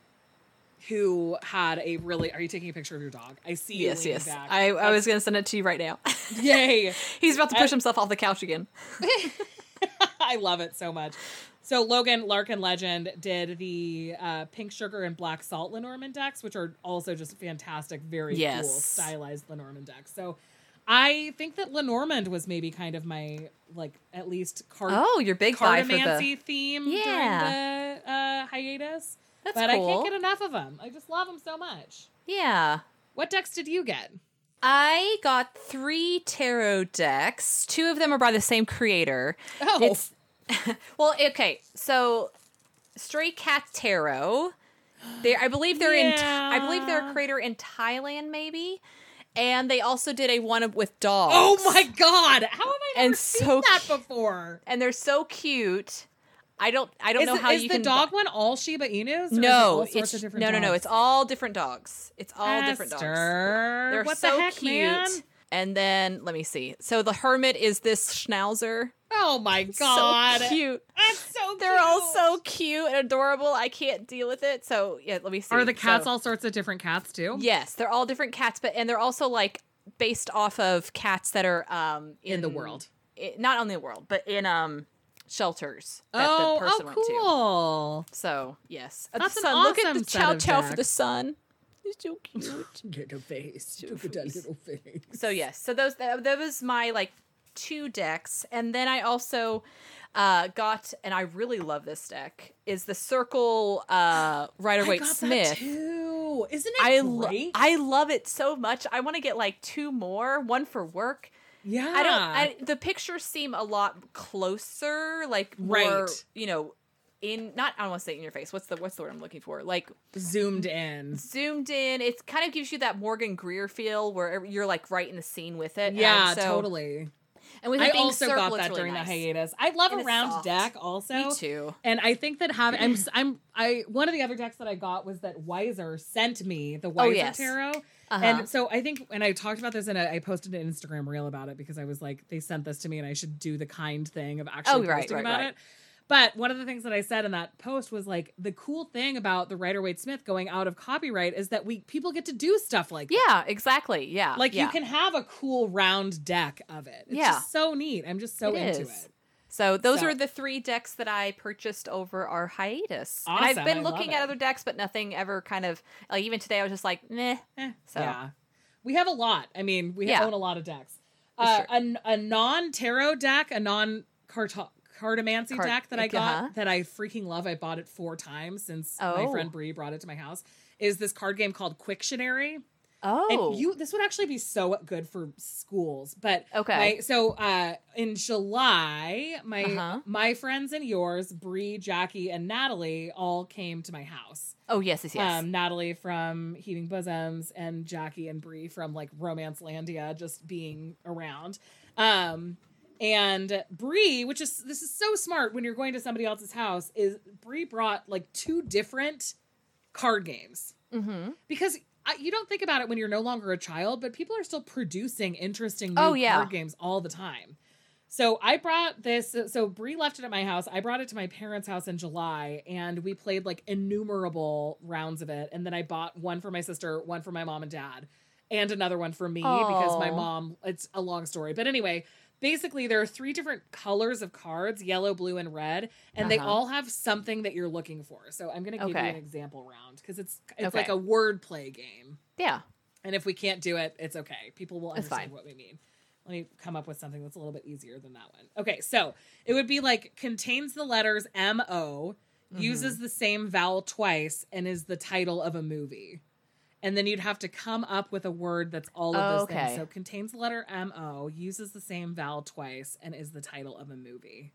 who had a really are you taking a picture of your dog i see you Yes, yes. back. I, I was going to send it to you right now. yay He's about to I- push himself off the couch again. I love it so much. So Logan Larkin Legend did the uh, pink sugar and black salt Lenormand decks, which are also just fantastic, very cool stylized Lenormand decks. So I think that Lenormand was maybe kind of my like at least card Oh, your big for the. theme Yeah. during the uh, hiatus. That's cool. but I can't get enough of them. I just love them so much. Yeah. What decks did you get? I got three tarot decks. Two of them are by the same creator. Oh, It's well, okay. So, Stray Cat Tarot. They, I believe they're in. I believe they're a Yeah. creator in Thailand, maybe. And they also did a one with dogs. oh my god! How have I never And seen so that before? And they're so cute. I don't. I don't is know the, how is you the can. dog one all Shiba Inus? it no, it's no, no, no. It's all different dogs. It's all different dogs. They're so the heck, cute. man? And then let me see. So the hermit is this schnauzer. Oh my god, So cute. That's so. They're all so cute and adorable. I can't deal with it. So yeah, let me see. Are the cats So- all sorts of different cats too? Yes, they're all different cats, but and they're also like based off of cats that are um In the world. i- not only the world, but in um shelters that Oh, the person oh, went to. cool. So yes, Uh, That's sun. Look at the chow chow for the sun. He's so cute. Little face. Look at that little face. so yes, so those that, that was my like two decks, and then I also uh got and I really love this deck is the Circle uh Rider I Waite got that Smith. too. Isn't it I lo- great? I love it so much. I want to get like two more, one for work. yeah. I don't. I, the pictures seem a lot closer, like more, Right. you know, in not. I don't want to say in your face. What's the What's the word I'm looking for? Like zoomed in. zoomed in. It kind of gives you that Morgan Greer feel, where you're like right in the scene with it. Yeah, so, totally. And with I also got that really during nice. the hiatus. I love And a round soft. deck also. Me too. And I think that having I'm I'm I one of the other decks that I got was that Wiser sent me the Wiser Oh, yes. Tarot. Uh-huh. And so I think and I talked about this and I posted an Instagram reel about it because I was like they sent this to me and I should do the kind thing of actually Oh, right, posting right, about right. it. But one of the things that I said in that post was like the cool thing about the Rider Waite Smith going out of copyright is that we people get to do stuff like that. Yeah, exactly. Yeah. Like yeah. you can have a cool round deck of it. It's Yeah. just so neat. I'm just so It into is. it. So those So- are the three decks that I purchased over our hiatus. and I've been I looking at other decks, but nothing ever kind of like even today I was just like, meh. Eh, So- yeah, we have a lot. I mean, we Yeah. own a lot of decks. Uh, sure. a, a non tarot deck, a non cartomancy Card- deck that I got uh-huh. that I freaking love. I bought it four times since my Oh. friend Bree brought it to my house. Is this card game called Quictionary? Oh. And you, this would actually be so good for schools. But Okay. my- so uh, in July, my Uh-huh. my friends and yours, Bree, Jackie, and Natalie, all came to my house. oh yes, yes, yes. Um, Natalie from Heaving Bosoms and Jackie and Bree from like Romance Landia, just being around. Um, and Bree, which is this is so smart when you're going to somebody else's house, is Bree brought like two different card games mm-hmm. because I, you don't think about it when you're no longer a child, but people are still producing interesting new Oh, yeah. card games all the time. So I brought this. So Bree left it at my house. I brought it to my parents' house in July, and we played like innumerable rounds of it. And then I bought one for my sister, one for my mom and dad, and another one for me because my mom. It's a long story, but anyway. Basically, there are three different colors of cards yellow, blue, and red, and they Uh-huh. all have something that you're looking for. So, I'm going to give you an example round because it's it's Okay. like a word play game. Yeah. And if we can't do it, it's okay. People will understand what we mean. Let me come up with something that's a little bit easier than that one. Okay, so it would be like contains the letters M O, Mm-hmm. uses the same vowel twice, and is the title of a movie. And then you'd have to come up with a word that's all of those Okay. things. So contains the letter M O, uses the same vowel twice, and is the title of a movie.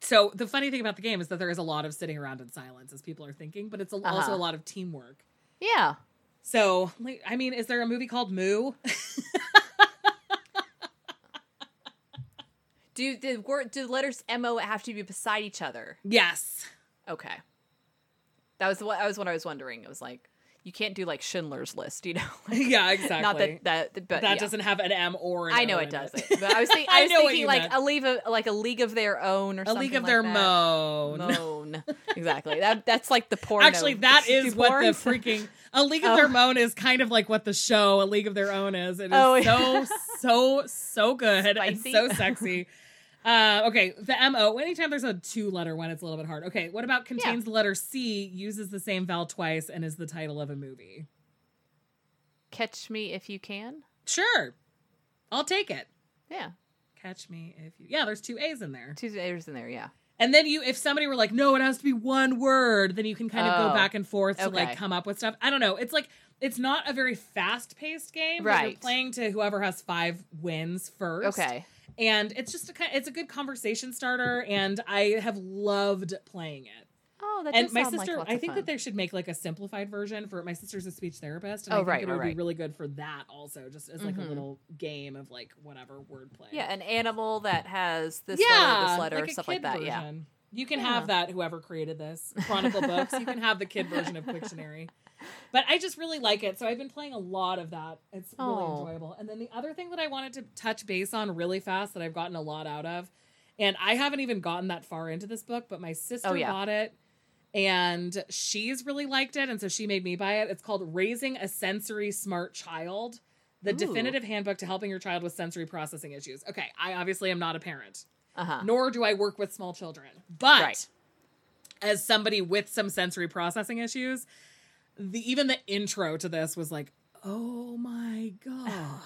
So the funny thing about the game is that there is a lot of sitting around in silence as people are thinking, but it's a, also Uh-huh. a lot of teamwork. Yeah. So, like, I mean, is there a movie called Moo? Do the word do the letters M O have to be beside each other? yes. Okay. That was what I was what I was wondering. It was like you can't do like Schindler's List, you know? yeah, exactly. Not that that but that yeah. doesn't have an M or an I know O it doesn't. But I was thinking I was thinking like meant. a league of like a league of their own or something. a league of like their that. moan. Moan. exactly. That that's like the porn. Actually, that is what the freaking. a league of Oh. their moan is kind of like what the show a league of their own is. It is Oh, so so so good and so sexy. Uh, okay, the mo. Anytime there's a two-letter one, it's a little bit hard. Okay, what about contains the letter C, uses the same vowel twice, and is the title of a movie? Catch me if you can. Sure, I'll take it. Yeah, Catch me if you. Yeah, there's two A's in there. two A's in there. Yeah. And then you, if somebody were like, no, it has to be one word, then you can kind of go Oh, back and forth to okay. like come up with stuff. I don't know. It's like it's not a very fast paced game. Right. You're playing to whoever has five wins first. Okay. And it's just a. It's a good conversation starter, and I have loved playing it. Oh, that and my sister, like I think that they should make like a simplified version for my sister's a speech therapist, and Oh, I think right, it right, would be really good for that also, just as like a Mhm. little game of like whatever wordplay. Yeah, an animal that has this letter, this letter, like a stuff like that. Yeah. You can Yeah. have that, whoever created this Chronicle Books. You can have the kid version of Pictionary. But I just really like it. So I've been playing a lot of that. It's really Oh. enjoyable. And then the other thing that I wanted to touch base on really fast that I've gotten a lot out of, and I haven't even gotten that far into this book, but my sister Oh, yeah. bought it and she's really liked it. And so she made me buy it. It's called Raising a Sensory Smart Child. The Ooh. definitive handbook to helping your child with sensory processing issues. Okay, I obviously am not a parent Uh huh. nor do I work with small children. But Right. as somebody with some sensory processing issues, the even the intro to this was like, "Oh my god."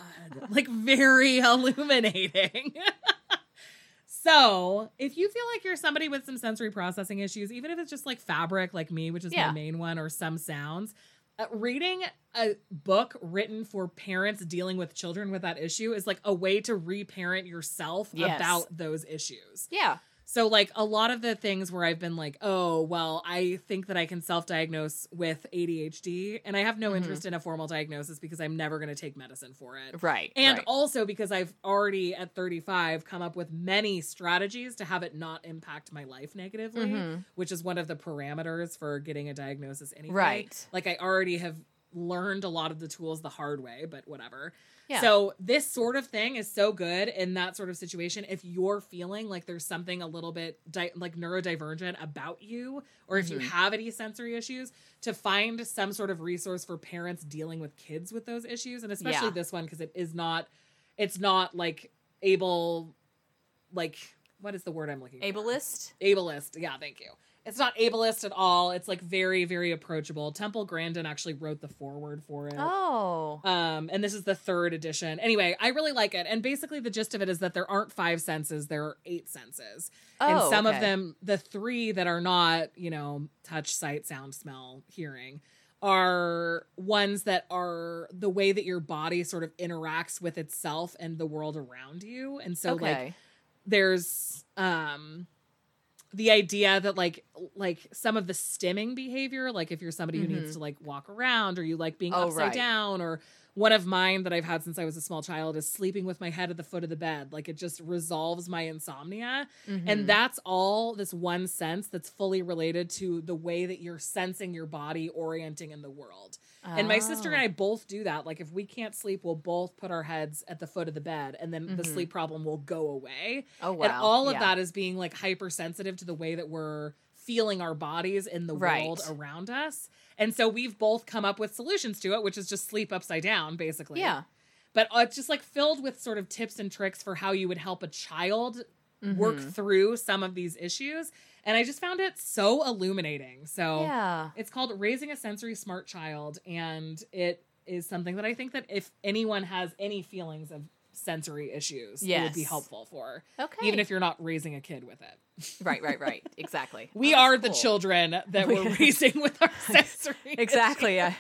like very illuminating. so, if you feel like you're somebody with some sensory processing issues, even if it's just like fabric like me, which is Yeah. my main one or some sounds, uh, reading a book written for parents dealing with children with that issue is like a way to reparent yourself Yes. about those issues. Yeah. So, like a lot of the things where I've been like, oh, well, I think that I can self diagnose with ADHD, and I have no Mhm. interest in a formal diagnosis because I'm never going to take medicine for it. Right. And right. also because I've already at 35 come up with many strategies to have it not impact my life negatively, Mhm. which is one of the parameters for getting a diagnosis anyway. Right. Like I already have learned a lot of the tools the hard way, but whatever. Yeah. So this sort of thing is so good in that sort of situation. If you're feeling like there's something a little bit di- like neurodivergent about you, or if you Mhm. have any sensory issues, to find some sort of resource for parents dealing with kids with those issues, and especially Yeah. this one because it is not, it's not like able, like what is the word I'm looking for? Ableist. ableist. Yeah, thank you. It's not ableist at all. It's like very, very approachable. Temple Grandin actually wrote the foreword for it. Oh. Um, and this is the third edition. Anyway, I really like it. And basically, the gist of it is that there aren't five senses, there are eight senses. and Oh, some of them, the three that are not, you know, touch, sight, sound, smell, hearing, are ones that are the way that your body sort of interacts with itself and the world around you. And so, like, okay. there's um the idea that like like some of the stimming behavior like if you're somebody who needs Mhm. to like walk around or you like being Oh, upside right. down or one of mine that I've had since I was a small child is sleeping with my head at the foot of the bed like it just resolves my insomnia Mhm. and that's all this one sense that's fully related to the way that you're sensing your body orienting in the world and my sister and Oh. I both do that. Like if we can't sleep, we'll both put our heads at the foot of the bed and then the Mhm. sleep problem will go away. Oh wow. And all of Yeah. that is being like hypersensitive to the way that we're feeling our bodies in the Right. world around us. And so we've both come up with solutions to it, which is just sleep upside down basically. Yeah. But uh, it's just like filled with sort of tips and tricks for how you would help a child work Mhm. through some of these issues. And I just found it so illuminating. So Yeah. it's called Raising a Sensory Smart Child, and it is something that I think that if anyone has any feelings of sensory issues, it would be helpful for, Okay. even if you're not raising a kid with it. right, right, right. Exactly. We Oh, are the children that We- we're raising with our sensory. Exactly. I.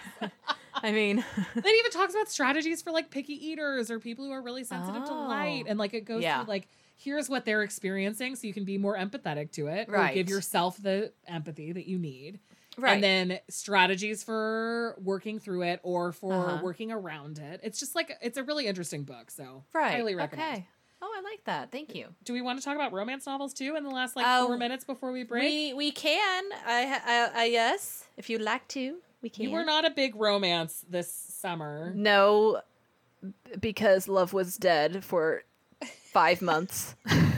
I mean, Then it even talks about strategies for like picky eaters or people who are really sensitive to light, Oh. and like it goes Yeah. through like here's what they're experiencing, so you can be more empathetic to it, or Right. give yourself the empathy that you need. Right. and then strategies for working through it or for Uh-huh. working around it. It's just like it's a really interesting book, so right. highly recommend. Okay. Oh, I like that. Thank you. Do we want to talk about romance novels too in the last like Uh, four minutes before we break? We we can. I, I, I yes, if you'd like to, we can. you were not a big romance this summer. No, because love was dead for five months,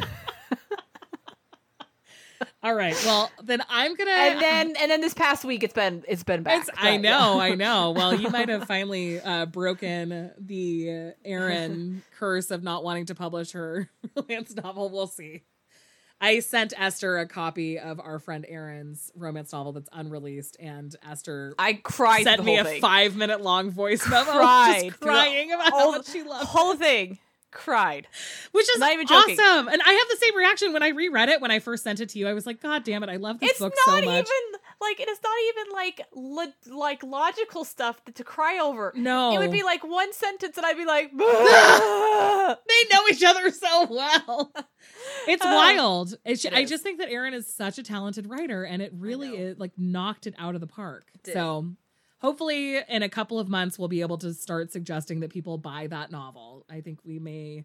All right, well then I'm gonna. and then and then this past week it's been it's been back. It's, I know, yeah. I know. Well, you might have finally uh, broken the Erin curse of not wanting to publish her romance novel. We'll see. I sent Esther a copy of our friend Erin's romance novel that's unreleased, and Esther I cried. sent the me a thing. five minute long voice memo Cried just crying about how much she loves whole thing. Cried. which is Not even joking. awesome. And I have the same reaction when I reread it when I first sent it to you. I was like, God damn it, I love this It's book not so much. even like it is not even like lo- like logical stuff to, to cry over. no, It would be like one sentence, and I'd be like, they know each other so well. It's Uh, wild. It's, it I just think that Erin is such a talented writer, and it really is like knocked it out of the park. did. So hopefully, in a couple of months, we'll be able to start suggesting that people buy that novel. I think we may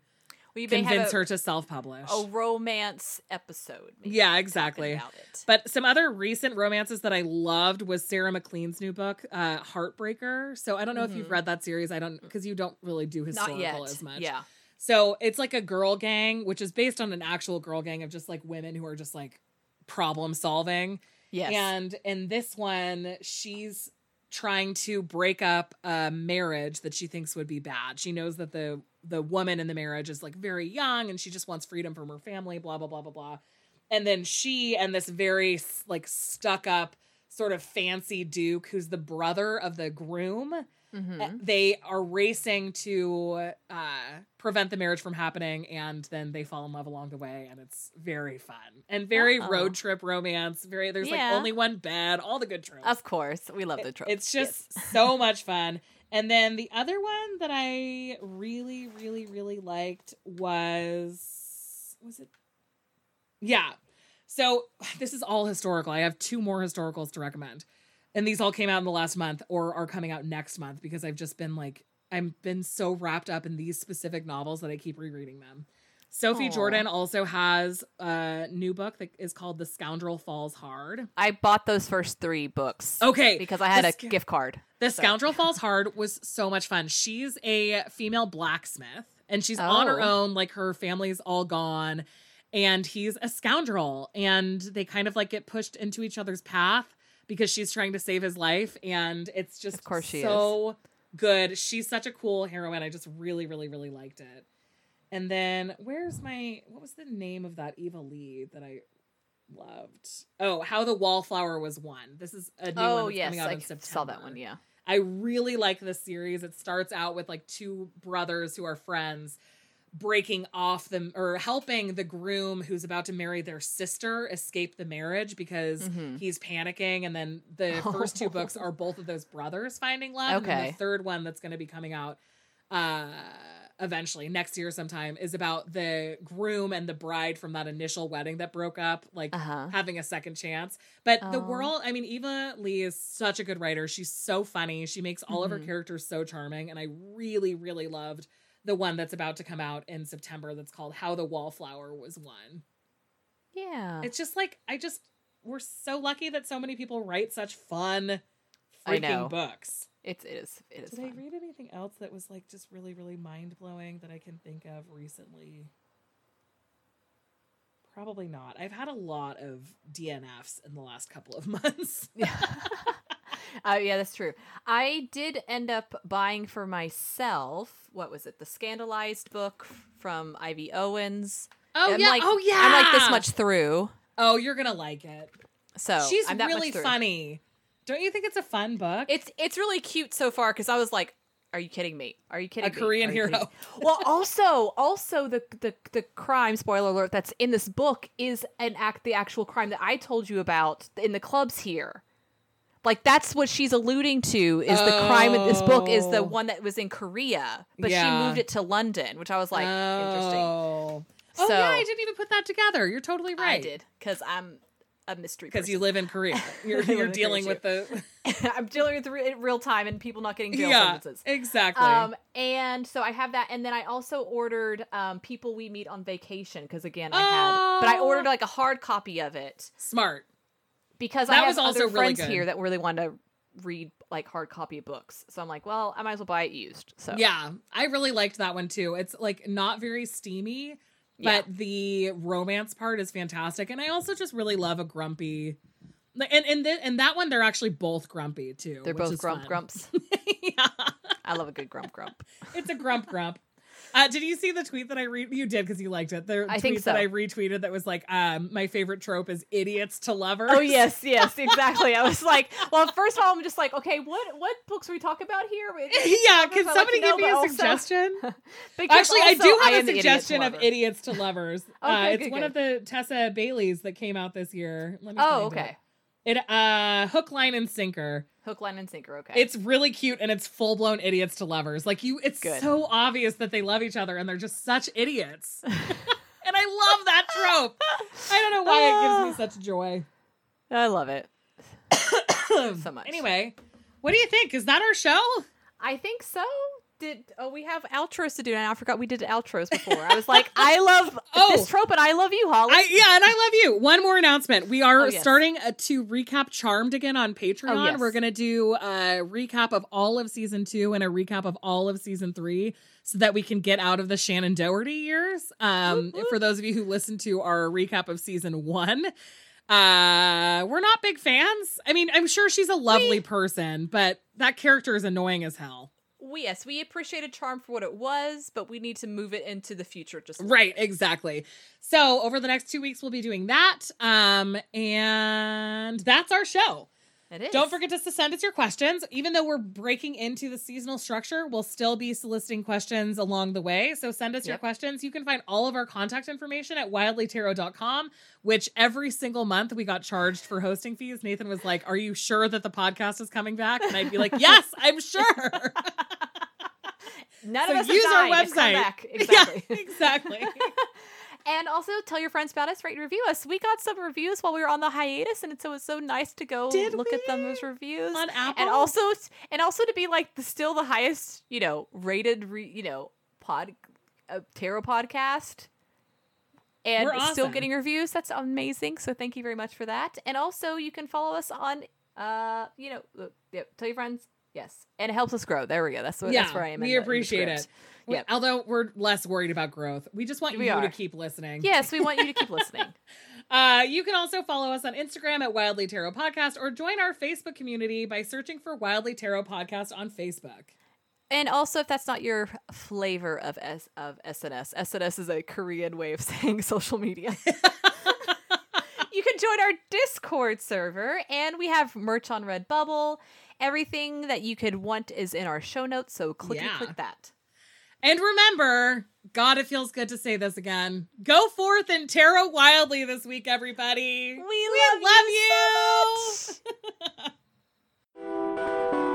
we convince her to self-publish. a romance episode. maybe, Yeah, exactly. But some other recent romances that I loved was Sarah MacLean's new book, uh, Heartbreaker. So I don't know if you've Mhm. read that series. I don't because you don't really do historical as much. Yeah. So it's like a girl gang, which is based on an actual girl gang of just like women who are just like problem solving. Yes. And in this one, she's trying to break up a marriage that she thinks would be bad. She knows that the the woman in the marriage is like very young and she just wants freedom from her family, blah blah blah blah blah. And then she and this very like stuck up sort of fancy duke who's the brother of the groom Mhm. uh, they are racing to uh, prevent the marriage from happening and then they fall in love along the way and it's very fun. And very Uh-oh. road trip romance very there's Yeah. like only one bed all the good tropes. Of course, we love the It- it's just so much fun. And then the other one that i really really really liked was was it? Yeah. So this is all historical. I have two more historicals to recommend and these all came out in the last month or are coming out next month because I've just been like I've been so wrapped up in these specific novels that I keep rereading them. Sophie Aw. Jordan also has a new book that is called The Scoundrel Falls Hard. I bought those first three books Okay. because I had the a gift card. The So- Scoundrel Falls Hard was so much fun. She's a female blacksmith and she's on her Oh. own, like her family's all gone, and he's a scoundrel. And they kind of like get pushed into each other's path because she's trying to save his life. And it's just Of course she so good. She's such a cool heroine. I just really, really, really liked it. And then where's my what was the name of that Eva Leigh that I loved? Oh, How the Wallflower Was Won. This is a new oh, one Oh that's yes, coming out I in September. saw that one. Yeah. I really like this series. It starts out with like two brothers who are friends breaking off them or helping the groom who's about to marry their sister escape the marriage because Mhm. he's panicking. And then the first two books are both of those brothers finding love. And then Okay. the third one that's going to be coming out uh eventually next year sometime is about the groom and the bride from that initial wedding that broke up like Uh huh. having a second chance. But the Oh. world, I mean, Eva Leigh is such a good writer. She's so funny. She makes all of her Mhm. characters so charming. And I really, really loved the one that's about to come out in September that's called How the Wallflower Was Won. Yeah. It's just like, I just, we're so lucky that so many people write such fun, I know. freaking books. It's it is it is. Did I read anything else that was like just really, really mind blowing that I can think of recently? Probably not. I've had a lot of DNFs in the last couple of months. Yeah. uh, yeah, that's true. I did end up buying for myself. What was it? The Scandalized book from Ivy Owens. Oh I'm yeah. like- oh yeah. I'm like this much through, Oh, you're gonna like it. so She's really funny. Don't you think it's a fun book? It's it's really cute so far because I was like, "Are you kidding me? Are you kidding me? a me? Korean hero. well, also, also the the the crime spoiler alert that's in this book is an act the actual crime that I told you about in the clubs here. Like that's what she's alluding to is the crime in this book is the Oh. one that was in Korea, but Yeah. she moved it to London, which I was like, interesting. Oh. Oh yeah, I didn't even put that together. You're totally right. I did because I'm a mystery because you live in Korea. You're you're dealing with the I'm dealing with re- real time and people not getting jail yeah sentences. exactly. Um, and so I have that, and then I also ordered um, "People We Meet on Vacation" because again I had, but I Oh. ordered like a hard copy of it Smart. Because That I have was also other really friends good. here that really want to read like hard copy books. So I'm like, well, I might as well buy it used. So Yeah, I really liked that one too. It's like not very steamy, Yeah. but the romance part is fantastic. And I also just really love a grumpy. And and th- and that one they're actually both grumpy too. they're which both is grump fun. grumps. yeah, I love a good grump grump. it's a grump grump. Uh, did you see the tweet that I read? You did because you liked it. The I tweet think that. I retweeted that was like, um, my favorite trope is idiots to lovers. Oh yes, yes, exactly. I was like, well, first of all, I'm just like, okay, what what books are we talking about here? yeah, can I like somebody know, give me a also- suggestion? Actually, I do have am a idiot suggestion of idiots to lovers. uh, Okay, it's good, one good. of the Tessa Baileys that came out this year. Let me Oh, find it. okay. It uh hook, line, and sinker. Hook, line, and sinker. Okay. It's really cute and it's full blown idiots to lovers. Like you, it's Good. so obvious that they love each other and they're just such idiots. and I love that trope. I don't know why it gives me ah. such joy. I love it. so much. Anyway, what do you think? Is that our show? I think so. Did oh we have outros to do now? I forgot we did outros before. I was like, I love Oh. this trope and I love you, Holly. I yeah, and I love you. One more announcement. We are Oh, yes. starting uh, to recap Charmed again on Patreon. Oh, yes. We're going to do a recap of all of season 2 and a recap of all of season 3 so that we can get out of the Shannen Doherty years. Um for those of you who listened to our recap of season 1, uh we're not big fans. I mean, I'm sure she's a lovely person, but that character is annoying as hell. We, yes, we appreciated Charm for what it was, but we need to move it into the future just Right, bit. exactly. So over the next two weeks, we'll be doing that. Um, and that's our show. It is. Don't forget to send us your questions. Even though we're breaking into the seasonal structure, we'll still be soliciting questions along the way. So send us your questions. You can find all of our contact information at wildlytarot.com, which every single month we got charged for hosting fees. Nathan was like, Are you sure that the podcast is coming back? And I'd be like, Yes, I'm sure. None so of us have use our website. back. Exactly. Yeah, exactly. and also tell your friends about us, rate and review us. We got some reviews while we were on the hiatus, and so it's so nice to go Did look at them we? those reviews. On Apple. and also and also to be like the still the highest you know rated re, you know pod uh, tarot podcast and We're still getting reviews. That's amazing. So thank you very much for that. And also, you can follow us on, uh, you know, uh, yeah, tell your friends. Yes, and it helps us grow. There we go. That's what. yeah, that's where I am. we the- appreciate it. We- Although we're less worried about growth. We just want We you to keep listening. Yes, we want you to keep listening. Uh, you can also follow us on Instagram at Wildly Tarot Podcast or join our Facebook community by searching for Wildly Tarot Podcast on Facebook. And also, if that's not your flavor of S- of SNS, SNS is a Korean way of saying social media. you can join our Discord server, and we have merch on Redbubble. Everything that you could want is in our show notes, so click yeah. click that. And remember, God, it feels good to say this again. Go forth and tarot wildly this week, everybody. We, we love, love, you. You. So